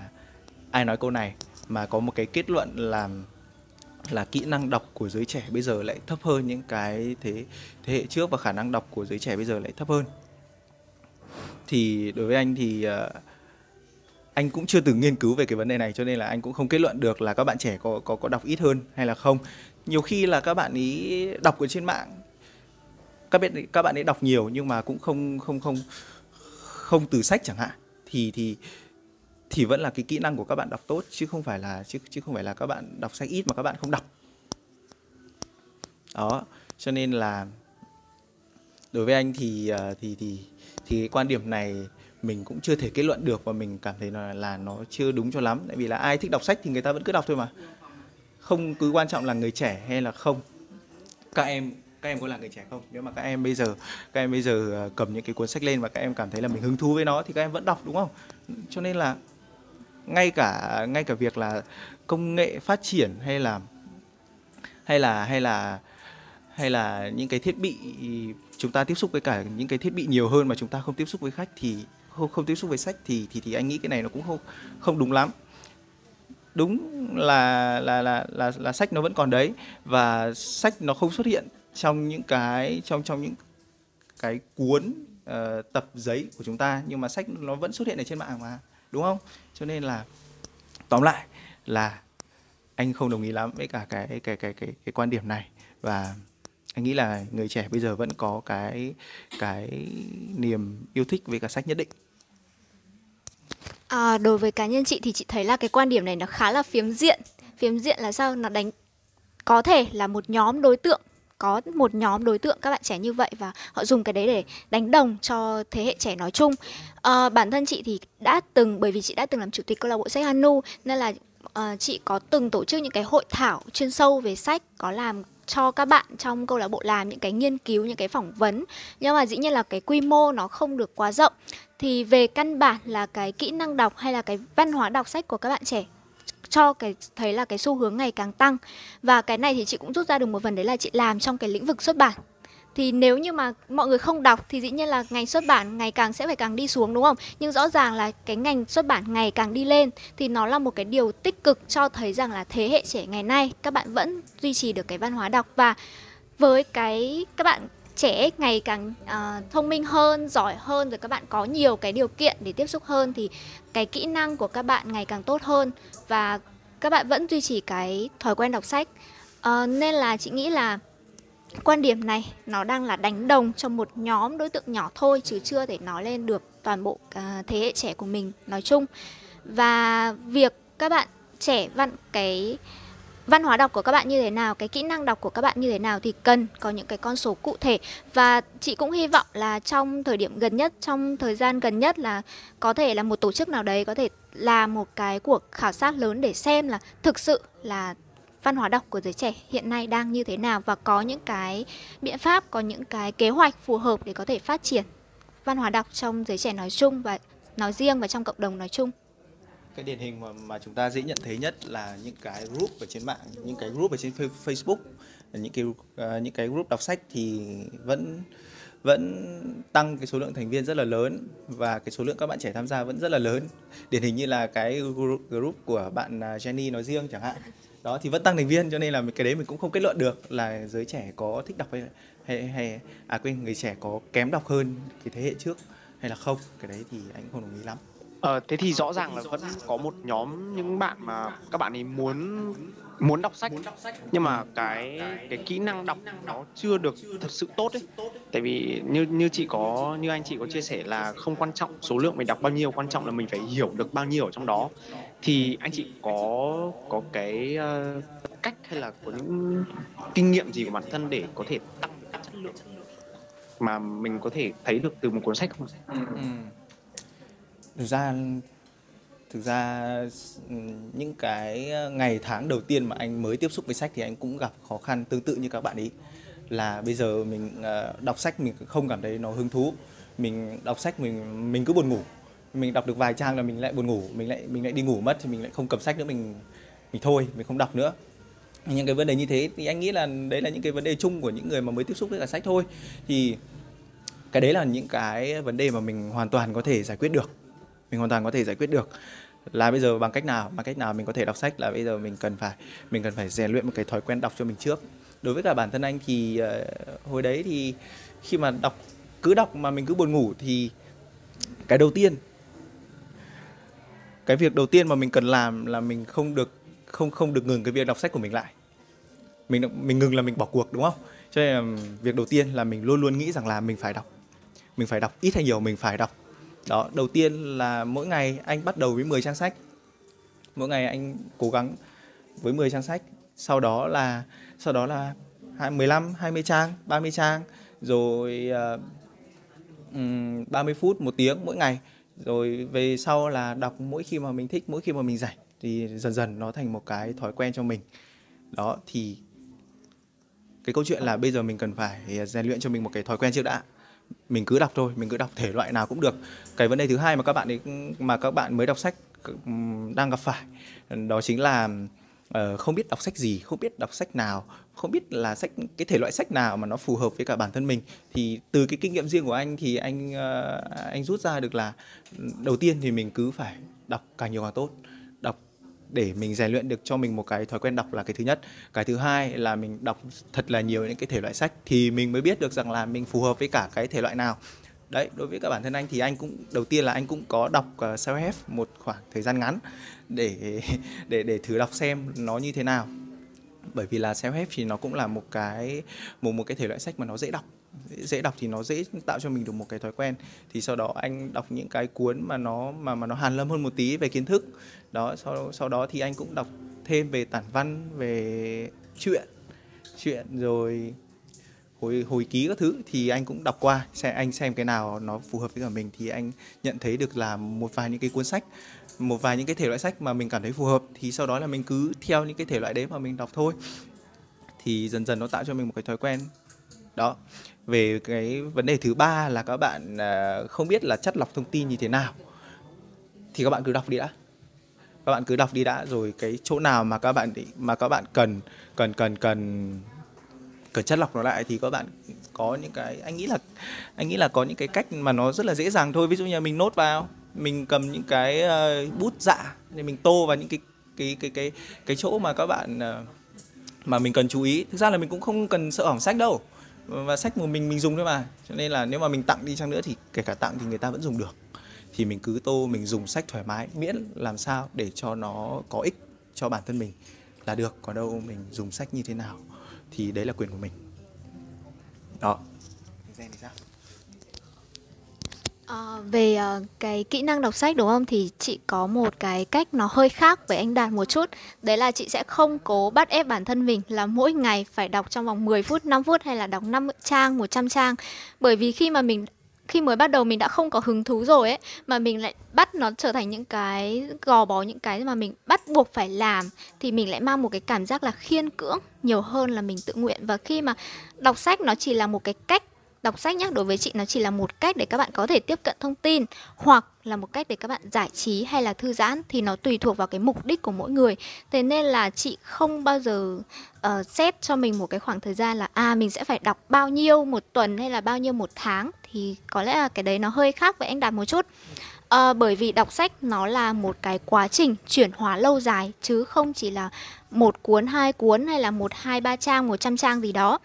ai nói câu này mà có một cái kết luận là là kỹ năng đọc của giới trẻ bây giờ lại thấp hơn những cái thế thế hệ trước và khả năng đọc của giới trẻ bây giờ lại thấp hơn. Thì đối với anh thì uh, anh cũng chưa từng nghiên cứu về cái vấn đề này cho nên là anh cũng không kết luận được là các bạn trẻ có có có đọc ít hơn hay là không. Nhiều khi là các bạn ý đọc ở trên mạng các bạn các bạn ấy đọc nhiều nhưng mà cũng không không không không từ sách chẳng hạn thì thì thì vẫn là cái kỹ năng của các bạn đọc tốt, chứ không phải là, chứ chứ không phải là các bạn đọc sách ít mà các bạn không đọc. Đó, cho nên là đối với anh thì ờ, thì thì thì cái quan điểm này mình cũng chưa thể kết luận được và mình cảm thấy là là nó chưa đúng cho lắm. Tại vì là ai thích đọc sách thì người ta vẫn cứ đọc thôi mà. Không cứ quan trọng là người trẻ hay là không. Các em các em có là người trẻ không? Nếu mà các em bây giờ, các em bây giờ ờ, cầm những cái cuốn sách lên và các em cảm thấy là mình hứng thú với nó thì các em vẫn đọc, đúng không? Cho nên là ngay cả ngay cả việc là công nghệ phát triển hay là hay là hay là hay là những cái thiết bị chúng ta tiếp xúc với cả những cái thiết bị nhiều hơn mà chúng ta không tiếp xúc với khách thì không không tiếp xúc với sách thì thì thì anh nghĩ cái này nó cũng không không đúng lắm. Đúng là là là là là sách nó vẫn còn đấy và sách nó không xuất hiện trong những cái trong trong những cái cuốn uh, tập giấy của chúng ta nhưng mà sách nó vẫn xuất hiện ở trên mạng mà đúng không? Cho nên là tóm lại là anh không đồng ý lắm với cả cái cái cái cái cái quan điểm này và anh nghĩ là người trẻ bây giờ vẫn có cái cái niềm yêu thích với cả sách nhất định À, đối với cá nhân chị thì chị thấy là cái quan điểm này nó khá là phiếm diện. Phiếm diện là sao? Nó đánh có thể là một nhóm đối tượng có một nhóm đối tượng các bạn trẻ như vậy và họ dùng cái đấy để đánh đồng cho thế hệ trẻ nói chung. À, bản thân chị thì đã từng bởi vì chị đã từng làm chủ tịch câu lạc bộ sách Hanu nên là uh, chị có từng tổ chức những cái hội thảo chuyên sâu về sách, có làm cho các bạn trong câu lạc bộ làm những cái nghiên cứu những cái phỏng vấn nhưng mà dĩ nhiên là cái quy mô nó không được quá rộng thì về căn bản là cái kỹ năng đọc hay là cái văn hóa đọc sách của các bạn trẻ cho cái, thấy là cái xu hướng ngày càng tăng. Và cái này thì chị cũng rút ra được một phần đấy là chị làm trong cái lĩnh vực xuất bản. Thì nếu như mà mọi người không đọc thì dĩ nhiên là ngành xuất bản ngày càng sẽ phải càng đi xuống, đúng không? Nhưng rõ ràng là cái ngành xuất bản ngày càng đi lên thì nó là một cái điều tích cực cho thấy rằng là thế hệ trẻ ngày nay các bạn vẫn duy trì được cái văn hóa đọc. Và với cái, các bạn trẻ ngày càng uh, thông minh hơn giỏi hơn rồi các bạn có nhiều cái điều kiện để tiếp xúc hơn thì cái kỹ năng của các bạn ngày càng tốt hơn và các bạn vẫn duy trì cái thói quen đọc sách. Uh, nên là chị nghĩ là quan điểm này nó đang là đánh đồng cho một nhóm đối tượng nhỏ thôi chứ chưa thể nói lên được toàn bộ uh, thế hệ trẻ của mình nói chung. Và việc các bạn trẻ văn cái văn hóa đọc của các bạn như thế nào, cái kỹ năng đọc của các bạn như thế nào thì cần có những cái con số cụ thể. Và chị cũng hy vọng là trong thời điểm gần nhất, trong thời gian gần nhất là có thể là một tổ chức nào đấy có thể làm một cái cuộc khảo sát lớn để xem là thực sự là văn hóa đọc của giới trẻ hiện nay đang như thế nào và có những cái biện pháp, có những cái kế hoạch phù hợp để có thể phát triển văn hóa đọc trong giới trẻ nói chung và nói riêng và trong cộng đồng nói chung cái điển hình mà, mà chúng ta dễ nhận thấy nhất là những cái group ở trên mạng những cái group ở trên Facebook những cái uh, những cái group đọc sách thì vẫn vẫn tăng cái số lượng thành viên rất là lớn và cái số lượng các bạn trẻ tham gia vẫn rất là lớn. Điển hình như là cái group của bạn à, Jenny nói riêng chẳng hạn. Đó thì vẫn tăng thành viên cho nên là cái đấy mình cũng không kết luận được là giới trẻ có thích đọc hay hay, hay à quên người trẻ có kém đọc hơn cái thế hệ trước hay là không. Cái đấy thì anh không đồng ý lắm. Ờ, thế thì rõ ràng là vẫn có một nhóm những bạn mà các bạn ấy muốn muốn đọc sách nhưng mà cái cái kỹ năng đọc nó chưa được thật sự tốt ấy. Tại vì như như chị có như anh chị có chia sẻ là không quan trọng số lượng mình đọc bao nhiêu, quan trọng là mình phải hiểu được bao nhiêu ở trong đó. Thì anh chị có có cái uh, cách hay là có những kinh nghiệm gì của bản thân để có thể tăng được chất lượng mà mình có thể thấy được từ một cuốn sách không? Ừ thực ra thực ra ừ, những cái ờ, ngày tháng đầu tiên mà anh mới tiếp xúc với sách thì anh cũng gặp khó khăn tương tự như các bạn ý. Là bây giờ mình ờ, đọc sách mình không cảm thấy nó hứng thú. Mình đọc sách mình mình cứ buồn ngủ. Mình đọc được vài trang là mình lại buồn ngủ. Mình lại mình lại đi ngủ mất thì mình lại không cầm sách nữa, mình mình thôi, mình không đọc nữa. Những cái vấn đề như thế thì anh nghĩ là đấy là những cái vấn đề chung của những người mà mới tiếp xúc với cả sách thôi. Thì cái đấy là những cái vấn đề mà mình hoàn toàn có thể giải quyết được mình hoàn toàn có thể giải quyết được. Là bây giờ bằng cách nào? Bằng cách nào mình có thể đọc sách là bây giờ mình cần phải mình cần phải rèn luyện một cái thói quen đọc cho mình trước. Đối với cả bản thân anh thì uh, hồi đấy thì khi mà đọc cứ đọc mà mình cứ buồn ngủ thì cái đầu tiên cái việc đầu tiên mà mình cần làm là mình không được không không được ngừng cái việc đọc sách của mình lại. Mình mình ngừng là mình bỏ cuộc đúng không? Cho nên là việc đầu tiên là mình luôn luôn nghĩ rằng là mình phải đọc. Mình phải đọc ít hay nhiều mình phải đọc đó đầu tiên là mỗi ngày anh bắt đầu với 10 trang sách. Mỗi ngày anh cố gắng với 10 trang sách. Sau đó là sau đó là 15 20 trang 30 trang rồi ờ, uh, 30 phút một tiếng mỗi ngày. Rồi về sau là đọc mỗi khi mà mình thích mỗi khi mà mình rảnh thì dần dần nó thành một cái thói quen cho mình. Đó thì cái câu chuyện là bây giờ mình cần phải rèn luyện cho mình một cái thói quen trước đã mình cứ đọc thôi mình cứ đọc thể loại nào cũng được. Cái vấn đề thứ hai mà các bạn ấy mà các bạn mới đọc sách đang gặp phải đó chính là uh, không biết đọc sách gì không biết đọc sách nào không biết là sách cái thể loại sách nào mà nó phù hợp với cả bản thân mình. Thì từ cái kinh nghiệm riêng của anh thì anh uh, anh rút ra được là đầu tiên thì mình cứ phải đọc càng nhiều càng tốt để mình rèn luyện được cho mình một cái thói quen đọc là cái thứ nhất. Cái thứ hai là mình đọc thật là nhiều những cái thể loại sách thì mình mới biết được rằng là mình phù hợp với cả cái thể loại nào. Đấy đối với cả bản thân anh thì anh cũng đầu tiên là anh cũng có đọc uh, self-help một khoảng thời gian ngắn để để để thử đọc xem nó như thế nào. Bởi vì là self-help thì nó cũng là một cái một một cái thể loại sách mà nó dễ đọc dễ đọc thì nó dễ tạo cho mình được một cái thói quen. Thì sau đó anh đọc những cái cuốn mà nó, mà mà nó hàn lâm hơn một tí về kiến thức. Đó, sau sau đó thì anh cũng đọc thêm về tản văn, về chuyện chuyện rồi hồi hồi ký các thứ. Thì anh cũng đọc qua xem anh xem cái nào nó phù hợp với cả mình. Thì anh nhận thấy được là một vài những cái cuốn sách, một vài những cái thể loại sách mà mình cảm thấy phù hợp. Thì sau đó là mình cứ theo những cái thể loại đấy mà mình đọc thôi. Thì dần dần nó tạo cho mình một cái thói quen. Đó về cái vấn đề thứ ba là các bạn à, không biết là chất lọc thông tin như thế nào. Thì các bạn cứ đọc đi đã. Các bạn cứ đọc đi đã rồi cái chỗ nào mà các bạn mà các bạn cần cần cần cần cần chất lọc nó lại thì các bạn có những cái anh nghĩ là anh nghĩ là có những cái cách mà nó rất là dễ dàng thôi. Ví dụ như là mình nốt vào mình cầm những cái uh, bút dạ để mình tô vào những cái cái cái cái cái chỗ mà các bạn uh, mà mình cần chú ý. Thực ra là mình cũng không cần sợ hỏng sách đâu và sách của mình mình dùng thôi mà. Cho nên là nếu mà mình tặng đi chăng nữa thì kể cả tặng thì người ta vẫn dùng được. Thì mình cứ tô, mình dùng sách thoải mái, miễn làm sao để cho nó có ích cho bản thân mình là được. Còn đâu mình dùng sách như thế nào thì đấy là quyền của mình. Đó. Thì sao? À, về uh, cái kỹ năng đọc sách đúng không? Thì chị có một cái cách nó hơi khác với anh Đạt một chút. Đấy là chị sẽ không cố bắt ép bản thân mình là mỗi ngày phải đọc trong vòng 10 phút 5 phút hay là đọc 5 trang 100 trang. Bởi vì khi mà mình khi mới bắt đầu mình đã không có hứng thú rồi ấy mà mình lại bắt nó trở thành những cái gò bó những cái mà mình bắt buộc phải làm thì mình lại mang một cái cảm giác là khiên cưỡng nhiều hơn là mình tự nguyện. Và khi mà đọc sách nó chỉ là một cái cách đọc sách nhé đối với chị nó chỉ là một cách để các bạn có thể tiếp cận thông tin hoặc là một cách để các bạn giải trí hay là thư giãn thì nó tùy thuộc vào cái mục đích của mỗi người. Thế nên là chị không bao giờ ờ, uh, xét cho mình một cái khoảng thời gian là à mình sẽ phải đọc bao nhiêu một tuần hay là bao nhiêu một tháng thì có lẽ là cái đấy nó hơi khác với anh đạt một chút. À, bởi vì đọc sách nó là một cái quá trình chuyển hóa lâu dài chứ không chỉ là một cuốn hai cuốn hay là một hai ba trang một trăm trang gì đó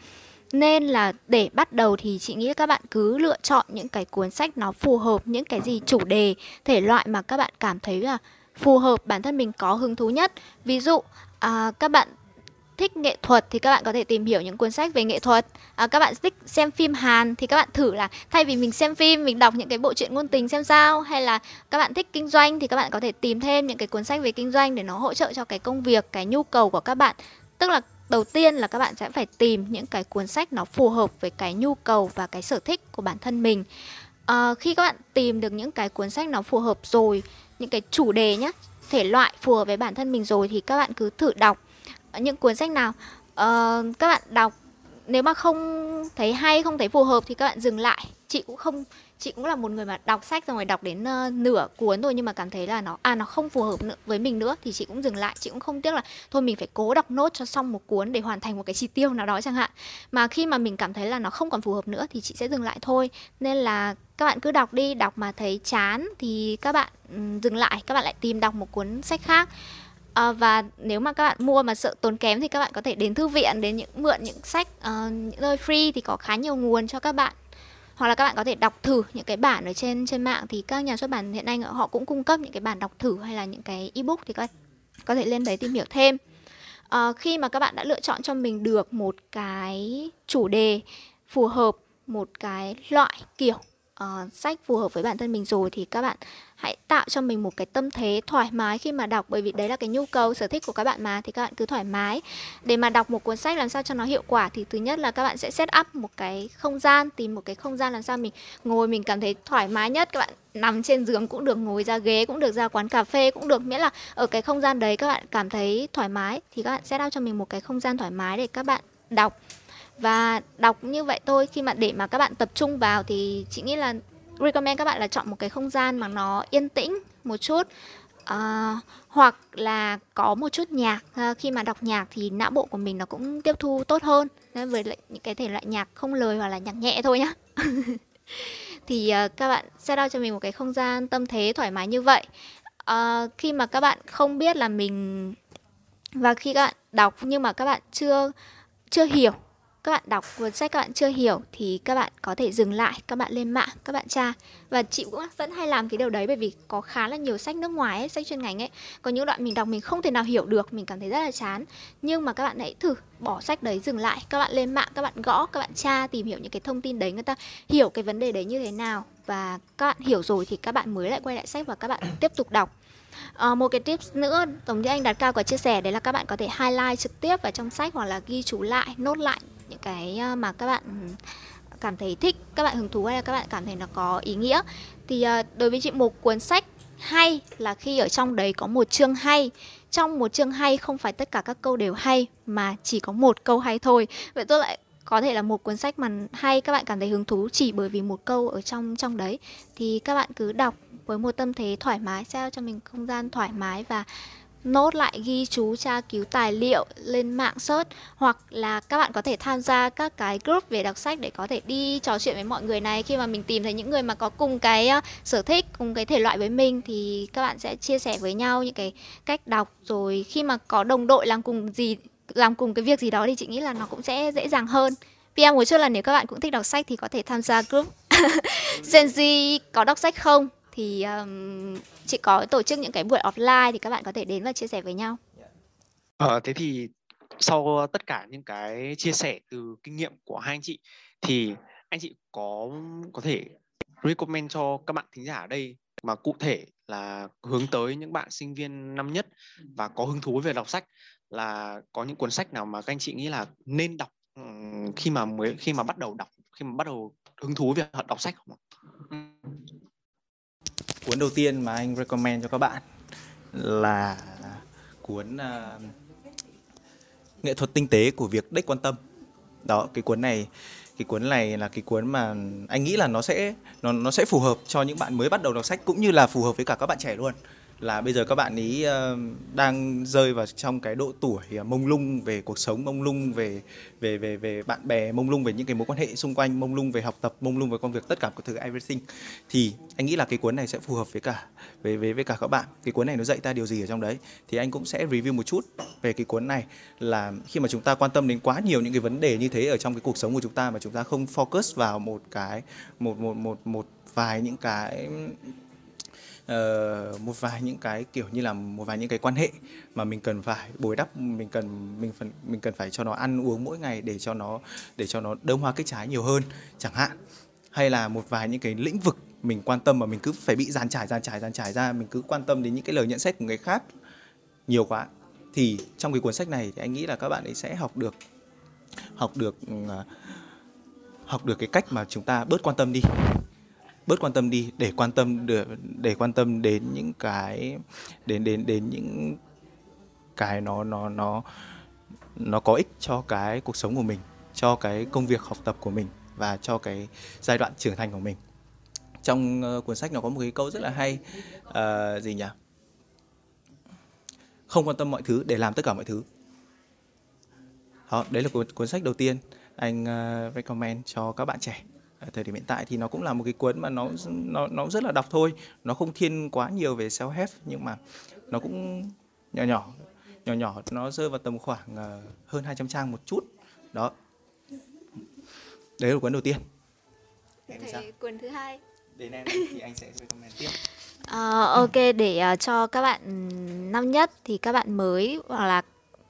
nên là để bắt đầu thì chị nghĩ các bạn cứ lựa chọn những cái cuốn sách nó phù hợp những cái gì chủ đề thể loại mà các bạn cảm thấy là phù hợp bản thân mình có hứng thú nhất. Ví dụ à, các bạn thích nghệ thuật thì các bạn có thể tìm hiểu những cuốn sách về nghệ thuật. À, các bạn thích xem phim hàn thì các bạn thử là thay vì mình xem phim mình đọc những cái bộ truyện ngôn tình xem sao. Hay là các bạn thích kinh doanh thì các bạn có thể tìm thêm những cái cuốn sách về kinh doanh để nó hỗ trợ cho cái công việc cái nhu cầu của các bạn. Tức là đầu tiên là các bạn sẽ phải tìm những cái cuốn sách nó phù hợp với cái nhu cầu và cái sở thích của bản thân mình. À, khi các bạn tìm được những cái cuốn sách nó phù hợp rồi những cái chủ đề nhé thể loại phù hợp với bản thân mình rồi thì các bạn cứ thử đọc. Những cuốn sách nào à, các bạn đọc nếu mà không thấy hay không thấy phù hợp thì các bạn dừng lại. Chị cũng không chị cũng là một người mà đọc sách rồi đọc đến uh, nửa cuốn thôi nhưng mà cảm thấy là nó à nó không phù hợp nữa, với mình nữa thì chị cũng dừng lại. Chị cũng không tiếc là thôi mình phải cố đọc nốt cho xong một cuốn để hoàn thành một cái chi tiêu nào đó chẳng hạn. Mà khi mà mình cảm thấy là nó không còn phù hợp nữa thì chị sẽ dừng lại thôi. Nên là các bạn cứ đọc đi đọc mà thấy chán thì các bạn um, dừng lại các bạn lại tìm đọc một cuốn sách khác. À, và nếu mà các bạn mua mà sợ tốn kém thì các bạn có thể đến thư viện đến những mượn những sách uh, những nơi free thì có khá nhiều nguồn cho các bạn hoặc là các bạn có thể đọc thử những cái bản ở trên trên mạng thì các nhà xuất bản hiện nay họ cũng cung cấp những cái bản đọc thử hay là những cái ebook thì các bạn có thể lên đấy tìm hiểu thêm. À, khi mà các bạn đã lựa chọn cho mình được một cái chủ đề phù hợp một cái loại kiểu uh, sách phù hợp với bản thân mình rồi thì các bạn hãy tạo cho mình một cái tâm thế thoải mái khi mà đọc. Bởi vì đấy là cái nhu cầu sở thích của các bạn mà thì các bạn cứ thoải mái. Để mà đọc một cuốn sách làm sao cho nó hiệu quả thì thứ nhất là các bạn sẽ set up một cái không gian tìm một cái không gian làm sao mình ngồi mình cảm thấy thoải mái nhất. Các bạn nằm trên giường cũng được ngồi ra ghế cũng được ra quán cà phê cũng được. Miễn là ở cái không gian đấy các bạn cảm thấy thoải mái thì các bạn set up cho mình một cái không gian thoải mái để các bạn đọc và đọc như vậy thôi khi mà để mà các bạn tập trung vào thì chị nghĩ là recommend các bạn là chọn một cái không gian mà nó yên tĩnh một chút. Uh, hoặc là có một chút nhạc uh, khi mà đọc nhạc thì não bộ của mình nó cũng tiếp thu tốt hơn. Nên với lại những cái thể loại nhạc không lời hoặc là nhạc nhẹ thôi nhá. Thì uh, các bạn set up cho mình một cái không gian tâm thế thoải mái như vậy. Uh, khi mà các bạn không biết là mình và khi các bạn đọc nhưng mà các bạn chưa chưa hiểu các bạn đọc cuốn sách các bạn chưa hiểu thì các bạn có thể dừng lại các bạn lên mạng các bạn tra và chị cũng vẫn hay làm cái điều đấy bởi vì có khá là nhiều sách nước ngoài ấy, sách chuyên ngành ấy có những đoạn mình đọc mình không thể nào hiểu được mình cảm thấy rất là chán nhưng mà các bạn hãy thử bỏ sách đấy dừng lại các bạn lên mạng các bạn gõ các bạn tra tìm hiểu những cái thông tin đấy người ta hiểu cái vấn đề đấy như thế nào và các bạn hiểu rồi thì các bạn mới lại quay lại sách và các bạn tiếp tục đọc À, một cái tips nữa giống như anh đạt cao có chia sẻ đấy là các bạn có thể highlight trực tiếp vào trong sách hoặc là ghi chú lại nốt lại những cái ờ, mà các bạn cảm thấy thích các bạn hứng thú hay là các bạn cảm thấy nó có ý nghĩa. Thì ờ, đối với chị một cuốn sách hay là khi ở trong đấy có một chương hay trong một chương hay không phải tất cả các câu đều hay mà chỉ có một câu hay thôi. Vậy tôi lại có thể là một cuốn sách mà hay các bạn cảm thấy hứng thú chỉ bởi vì một câu ở trong trong đấy. Thì các bạn cứ đọc với một tâm thế thoải mái, sao cho mình không gian thoải mái và nốt lại ghi chú tra cứu tài liệu lên mạng search? Hoặc là các bạn có thể tham gia các cái group về đọc sách để có thể đi trò chuyện với mọi người này. Khi mà mình tìm thấy những người mà có cùng cái ờ, sở thích, cùng cái thể loại với mình thì các bạn sẽ chia sẻ với nhau những cái cách đọc. Rồi khi mà có đồng đội làm cùng gì, làm cùng cái việc gì đó thì chị nghĩ là nó cũng sẽ dễ dàng hơn. PM một chút là nếu các bạn cũng thích đọc sách thì có thể tham gia group. Gen Z có đọc sách không? Thì um, chị có tổ chức những cái buổi offline thì các bạn có thể đến và chia sẻ với nhau. Ờ, thế thì sau tất cả những cái chia sẻ từ kinh nghiệm của hai anh chị thì anh chị có có thể recommend cho các bạn thính giả ở đây mà cụ thể là hướng tới những bạn sinh viên năm nhất và có hứng thú về đọc sách là có những cuốn sách nào mà các anh chị nghĩ là nên đọc khi mà mới khi mà bắt đầu đọc khi mà bắt đầu hứng thú về đọc sách không ạ? Cuốn đầu tiên mà anh recommend cho các bạn là cuốn uh, nghệ thuật tinh tế của việc đích quan tâm. Đó, cái cuốn này cái cuốn này là cái cuốn mà anh nghĩ là nó sẽ nó nó sẽ phù hợp cho những bạn mới bắt đầu đọc sách cũng như là phù hợp với cả các bạn trẻ luôn là bây giờ các bạn ý ờ, đang rơi vào trong cái độ tuổi ờ, mông lung về cuộc sống, mông lung về về về về bạn bè, mông lung về những cái mối quan hệ xung quanh, mông lung về học tập, mông lung về công việc, tất cả các thứ, everything. Thì anh nghĩ là cái cuốn này sẽ phù hợp với cả, với với với cả các bạn. Cái cuốn này nó dạy ta điều gì ở trong đấy? Thì anh cũng sẽ review một chút về cái cuốn này là khi mà chúng ta quan tâm đến quá nhiều những cái vấn đề như thế ở trong cái cuộc sống của chúng ta mà chúng ta không focus vào một cái, một một một một vài những cái uh, một vài những cái kiểu như là một vài những cái quan hệ mà mình cần phải bồi đắp mình cần mình phần mình cần phải cho nó ăn uống mỗi ngày để cho nó để cho nó đơm hoa kết trái nhiều hơn chẳng hạn. Hay là một vài những cái lĩnh vực mình quan tâm mà mình cứ phải bị dàn trải dàn trải dàn trải ra mình cứ quan tâm đến những cái lời nhận xét của người khác nhiều quá thì trong cái cuốn sách này thì anh nghĩ là các bạn ấy sẽ học được học được uh, học được cái cách mà chúng ta bớt quan tâm đi bớt quan tâm đi để quan tâm được để quan tâm đến những cái đến đến đến những cái nó nó nó nó có ích cho cái cuộc sống của mình cho cái công việc học tập của mình và cho cái giai đoạn trưởng thành của mình. Trong uh, cuốn sách nó có một cái câu rất là hay uh, gì nhỉ? Không quan tâm mọi thứ để làm tất cả mọi thứ. Đó đấy là cuốn, cuốn sách đầu tiên anh uh, recommend cho các bạn trẻ ở thời điểm hiện tại thì nó cũng là một cái cuốn mà nó nó nó rất là đọc thôi. Nó không thiên quá nhiều về self help nhưng mà nó cũng nhỏ nhỏ nhỏ nhỏ. Nó rơi vào tầm khoảng uh, hơn 200 trang một chút. Đó. Đấy là cuốn đầu tiên. Thế cuốn thứ hai. Đến em thì anh sẽ recommend tiếp. Uh, ok để uh, cho các bạn năm nhất thì các bạn mới hoặc là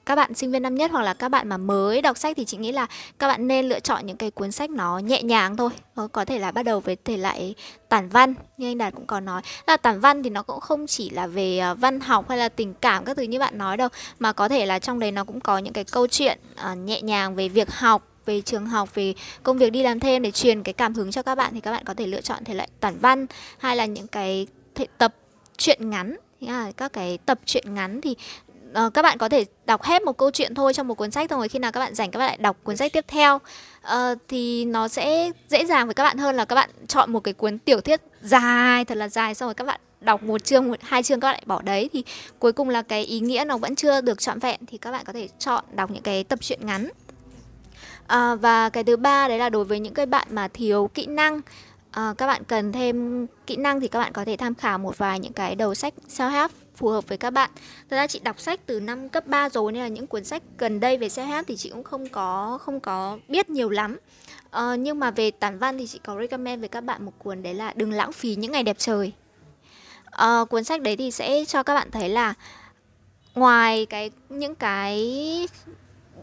các bạn sinh viên năm nhất hoặc là các bạn mà mới đọc sách thì chị nghĩ là các bạn nên lựa chọn những cái cuốn sách nó nhẹ nhàng thôi. Ờ, có thể là bắt đầu với thể loại tản văn, như anh đạt cũng có nói. Là tản văn thì nó cũng không chỉ là về ờ, văn học hay là tình cảm các thứ như bạn nói đâu, mà có thể là trong đấy nó cũng có những cái câu chuyện ờ, nhẹ nhàng về việc học, về trường học, về công việc đi làm thêm để truyền cái cảm hứng cho các bạn thì các bạn có thể lựa chọn thể loại tản văn hay là những cái thể tập truyện ngắn. À, các cái tập truyện ngắn thì uh, các bạn có thể đọc hết một câu chuyện thôi trong một cuốn sách rồi khi nào các bạn rảnh các bạn lại đọc cuốn sách tiếp theo uh, thì nó sẽ dễ dàng với các bạn hơn là các bạn chọn một cái cuốn tiểu thuyết dài thật là dài xong rồi các bạn đọc một chương một hai chương các bạn lại bỏ đấy thì cuối cùng là cái ý nghĩa nó vẫn chưa được trọn vẹn thì các bạn có thể chọn đọc những cái tập truyện ngắn à, và cái thứ ba đấy là đối với những cái bạn mà thiếu kỹ năng à, các bạn cần thêm kỹ năng thì các bạn có thể tham khảo một vài những cái đầu sách self help phù hợp với các bạn. Thật ra chị đọc sách từ năm cấp 3 rồi nên là những cuốn sách gần đây về self thì chị cũng không có không có biết nhiều lắm. Ờ, nhưng mà về tản văn thì chị có recommend với các bạn một cuốn đấy là Đừng lãng phí những ngày đẹp trời. Ờ, cuốn sách đấy thì sẽ cho các bạn thấy là ngoài cái những cái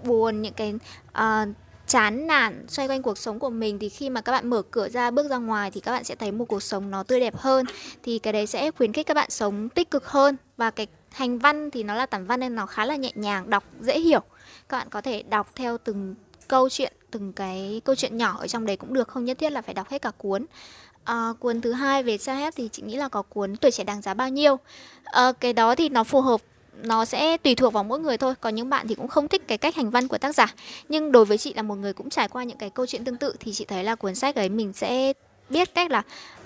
buồn những cái uh, chán nản xoay quanh cuộc sống của mình thì khi mà các bạn mở cửa ra bước ra ngoài thì các bạn sẽ thấy một cuộc sống nó tươi đẹp hơn thì cái đấy sẽ khuyến khích các bạn sống tích cực hơn. Và cái hành văn thì nó là tản văn nên nó khá là nhẹ nhàng đọc dễ hiểu. Các bạn có thể đọc theo từng câu chuyện từng cái câu chuyện nhỏ ở trong đấy cũng được không nhất thiết là phải đọc hết cả cuốn. À, cuốn thứ hai về self help thì chị nghĩ là có cuốn tuổi trẻ đáng giá bao nhiêu. À, cái đó thì nó phù hợp nó sẽ tùy thuộc vào mỗi người thôi. Có những bạn thì cũng không thích cái cách hành văn của tác giả. Nhưng đối với chị là một người cũng trải qua những cái câu chuyện tương tự thì chị thấy là cuốn sách ấy mình sẽ biết cách là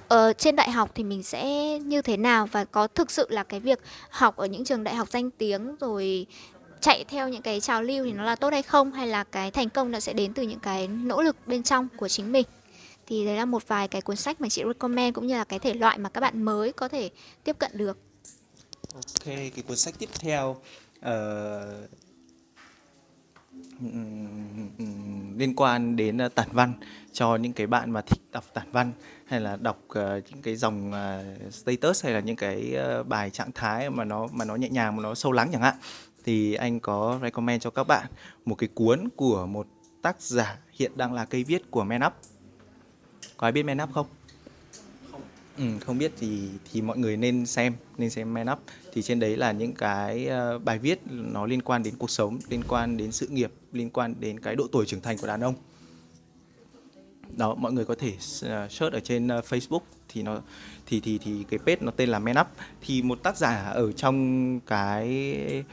ở trên đại học thì mình sẽ như thế nào và có thực sự là cái việc học ở những trường đại học danh tiếng rồi chạy theo những cái trào lưu thì nó là tốt hay không, hay là cái thành công nó sẽ đến từ những cái nỗ lực bên trong của chính mình. Thì đấy là một vài cái cuốn sách mà chị recommend cũng như là cái thể loại mà các bạn mới có thể tiếp cận được. Ok, cái cuốn sách tiếp theo uh, liên quan đến ờ, tản văn cho những cái bạn mà thích đọc tản văn hay là đọc uh, những cái dòng uh, status hay là những cái uh, bài trạng thái mà nó mà nó nhẹ nhàng mà nó sâu lắng chẳng hạn thì anh có recommend cho các bạn một cái cuốn của một tác giả hiện đang là cây viết của Man Up. Có ai biết Man Up không? Ừ, không biết thì thì mọi người nên xem nên xem Man Up. Thì trên đấy là những cái uh, bài viết nó liên quan đến cuộc sống liên quan đến sự nghiệp liên quan đến cái độ tuổi trưởng thành của đàn ông. Đó mọi người có thể ờ, search ở trên ờ, Facebook. Thì nó thì thì thì cái page nó tên là Man Up. Thì một tác giả ở trong cái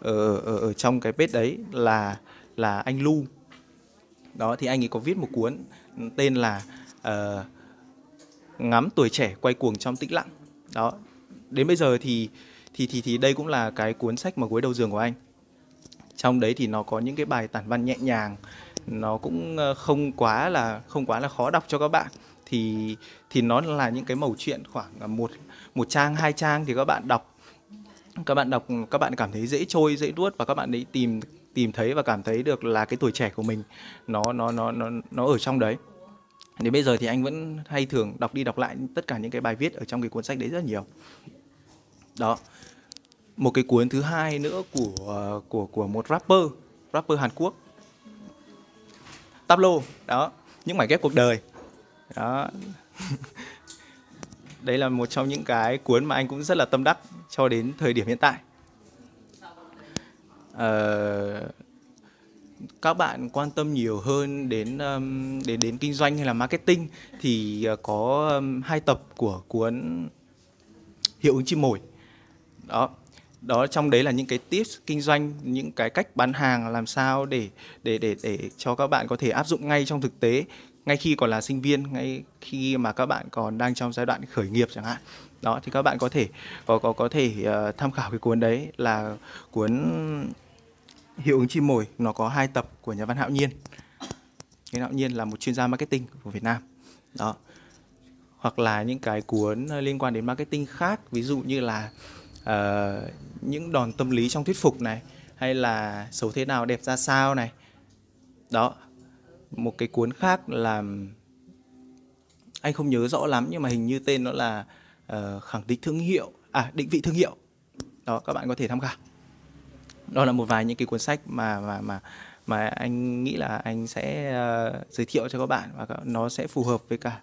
ở ở, ở trong cái page đấy là là anh Lu. Đó thì anh ấy có viết một cuốn tên là uh, ngắm tuổi trẻ quay cuồng trong tĩnh lặng. Đó. Đến bây giờ thì thì thì thì đây cũng là cái cuốn sách mà gối đầu giường của anh. Trong đấy thì nó có những cái bài tản văn nhẹ nhàng, nó cũng ờ, không quá là, không quá là khó đọc cho các bạn. Thì thì nó là những cái mẩu chuyện khoảng một một trang, hai trang thì các bạn đọc. Các bạn đọc, các bạn cảm thấy dễ trôi, dễ nuốt và các bạn ấy tìm tìm thấy và cảm thấy được là cái tuổi trẻ của mình, nó nó nó nó nó ở trong đấy đến bây giờ thì anh vẫn hay thường đọc đi đọc lại tất cả những cái bài viết ở trong cái cuốn sách đấy rất nhiều. Đó. Một cái cuốn thứ hai nữa của của của một rapper rapper Hàn Quốc. Tablo đó. Những mảnh ghép cuộc đời. Đó. Đây là một trong những cái cuốn mà anh cũng rất là tâm đắc cho đến thời điểm hiện tại. Ờ, các bạn quan tâm nhiều hơn đến um, đến đến kinh doanh hay là marketing thì uh, có um, hai tập của cuốn hiệu ứng chim mồi. Đó. Đó trong đấy là những cái tips kinh doanh những cái cách bán hàng làm sao để để để để cho các bạn có thể áp dụng ngay trong thực tế ngay khi còn là sinh viên ngay khi mà các bạn còn đang trong giai đoạn khởi nghiệp chẳng hạn. Đó thì các bạn có thể có có có thể uh, tham khảo cái cuốn đấy là cuốn hiệu ứng chim mồi nó có hai tập của nhà văn hạo nhiên. Cái hạo nhiên là một chuyên gia marketing của việt nam. Đó. Hoặc là những cái cuốn ờ, liên quan đến marketing khác ví dụ như là uh, những đòn tâm lý trong thuyết phục này hay là xấu thế nào đẹp ra sao này. Đó. Một cái cuốn khác là anh không nhớ rõ lắm nhưng mà hình như tên nó là uh, khẳng định thương hiệu à định vị thương hiệu. Đó các bạn có thể tham khảo đó là một vài những cái cuốn sách mà mà mà mà anh nghĩ là anh sẽ uh, giới thiệu cho các bạn và nó sẽ phù hợp với cả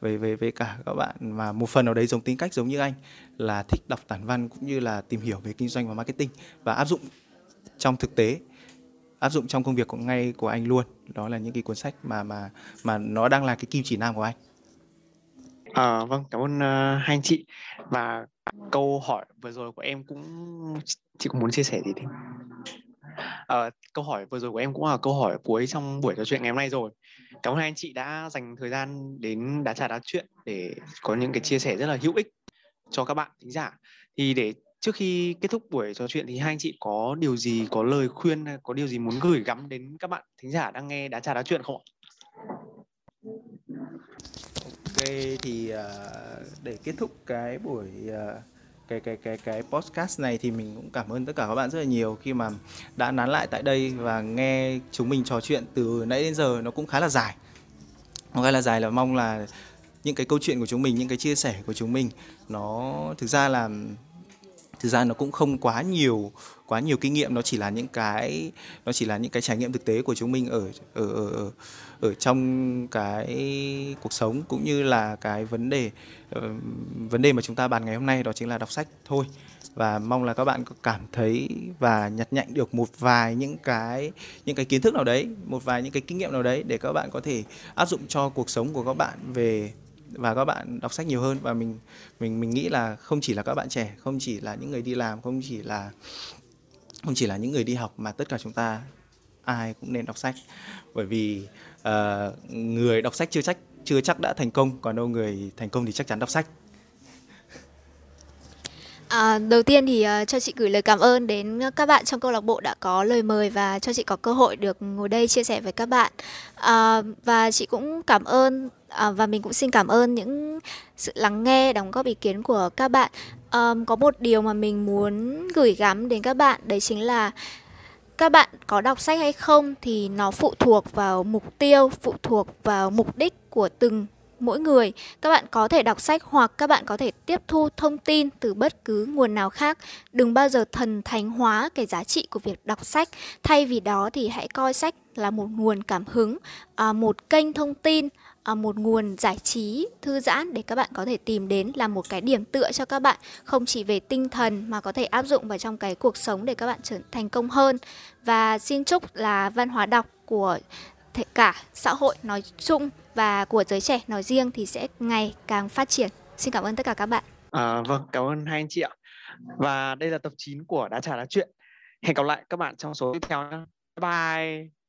với với với cả các bạn. Mà một phần nào đấy giống tính cách giống như anh là thích đọc tản văn cũng như là tìm hiểu về kinh doanh và marketing và áp dụng trong thực tế áp dụng trong công việc của ngay của anh luôn. Đó là những cái cuốn sách mà mà mà nó đang là cái kim chỉ nam của anh. À, vâng, cảm ơn uh, hai anh chị và câu hỏi vừa rồi của em cũng chị cũng muốn chia sẻ gì thêm À, câu hỏi vừa rồi của em cũng là câu hỏi cuối trong buổi trò chuyện ngày hôm nay rồi. Cảm ơn hai anh chị đã dành thời gian đến đá trà đá chuyện để có những cái chia sẻ rất là hữu ích cho các bạn thính giả. Thì để trước khi kết thúc buổi trò chuyện thì hai anh chị có điều gì, có lời khuyên, có điều gì muốn gửi gắm đến các bạn thính giả đang nghe đá trà đá chuyện không ạ? Ok thì uh, để kết thúc cái buổi uh, cái cái cái cái podcast này thì mình cũng cảm ơn tất cả các bạn rất là nhiều khi mà đã nán lại tại đây và nghe chúng mình trò chuyện từ nãy đến giờ nó cũng khá là dài. Nó khá là dài là mong là những cái câu chuyện của chúng mình những cái chia sẻ của chúng mình nó thực ra là thực ra nó cũng không quá nhiều quá nhiều kinh nghiệm nó chỉ là những cái nó chỉ là những cái trải nghiệm thực tế của chúng mình ở ở ở ở, ở trong cái cuộc sống cũng như là cái vấn đề uh, vấn đề mà chúng ta bàn ngày hôm nay đó chính là đọc sách thôi. Và mong là các bạn có cảm thấy và nhặt nhạnh được một vài những cái những cái kiến thức nào đấy một vài những cái kinh nghiệm nào đấy để các bạn có thể áp dụng cho cuộc sống của các bạn về và các bạn đọc sách nhiều hơn và mình mình mình nghĩ là không chỉ là các bạn trẻ không chỉ là những người đi làm không chỉ là không chỉ là những người đi học mà tất cả chúng ta ai cũng nên đọc sách. Bởi vì uh, người đọc sách chưa chắc chưa chắc đã thành công còn đâu người thành công thì chắc chắn đọc sách. À, đầu tiên thì uh, cho chị gửi lời cảm ơn đến các bạn trong câu lạc bộ đã có lời mời và cho chị có cơ hội được ngồi đây chia sẻ với các bạn. À, và chị cũng cảm ơn à, và mình cũng xin cảm ơn những sự lắng nghe, đóng góp ý kiến của các bạn. À, có một điều mà mình muốn gửi gắm đến các bạn đấy chính là các bạn có đọc sách hay không thì nó phụ thuộc vào mục tiêu, phụ thuộc vào mục đích của từng mỗi người. Các bạn có thể đọc sách hoặc các bạn có thể tiếp thu thông tin từ bất cứ nguồn nào khác. Đừng bao giờ thần thánh hóa cái giá trị của việc đọc sách. Thay vì đó thì hãy coi sách là một nguồn cảm hứng à, một kênh thông tin à, một nguồn giải trí thư giãn để các bạn có thể tìm đến là một cái điểm tựa cho các bạn, không chỉ về tinh thần mà có thể áp dụng vào trong cái cuộc sống để các bạn trở thành công hơn. Và xin chúc là văn hóa đọc của thể cả xã hội nói chung và của giới trẻ nói riêng thì sẽ ngày càng phát triển. Xin cảm ơn tất cả các bạn. À, vâng, cảm ơn hai anh chị ạ. Và đây là tập 9 của Đã trả Đá chuyện. Hẹn gặp lại các bạn trong số tiếp theo. Bye bye.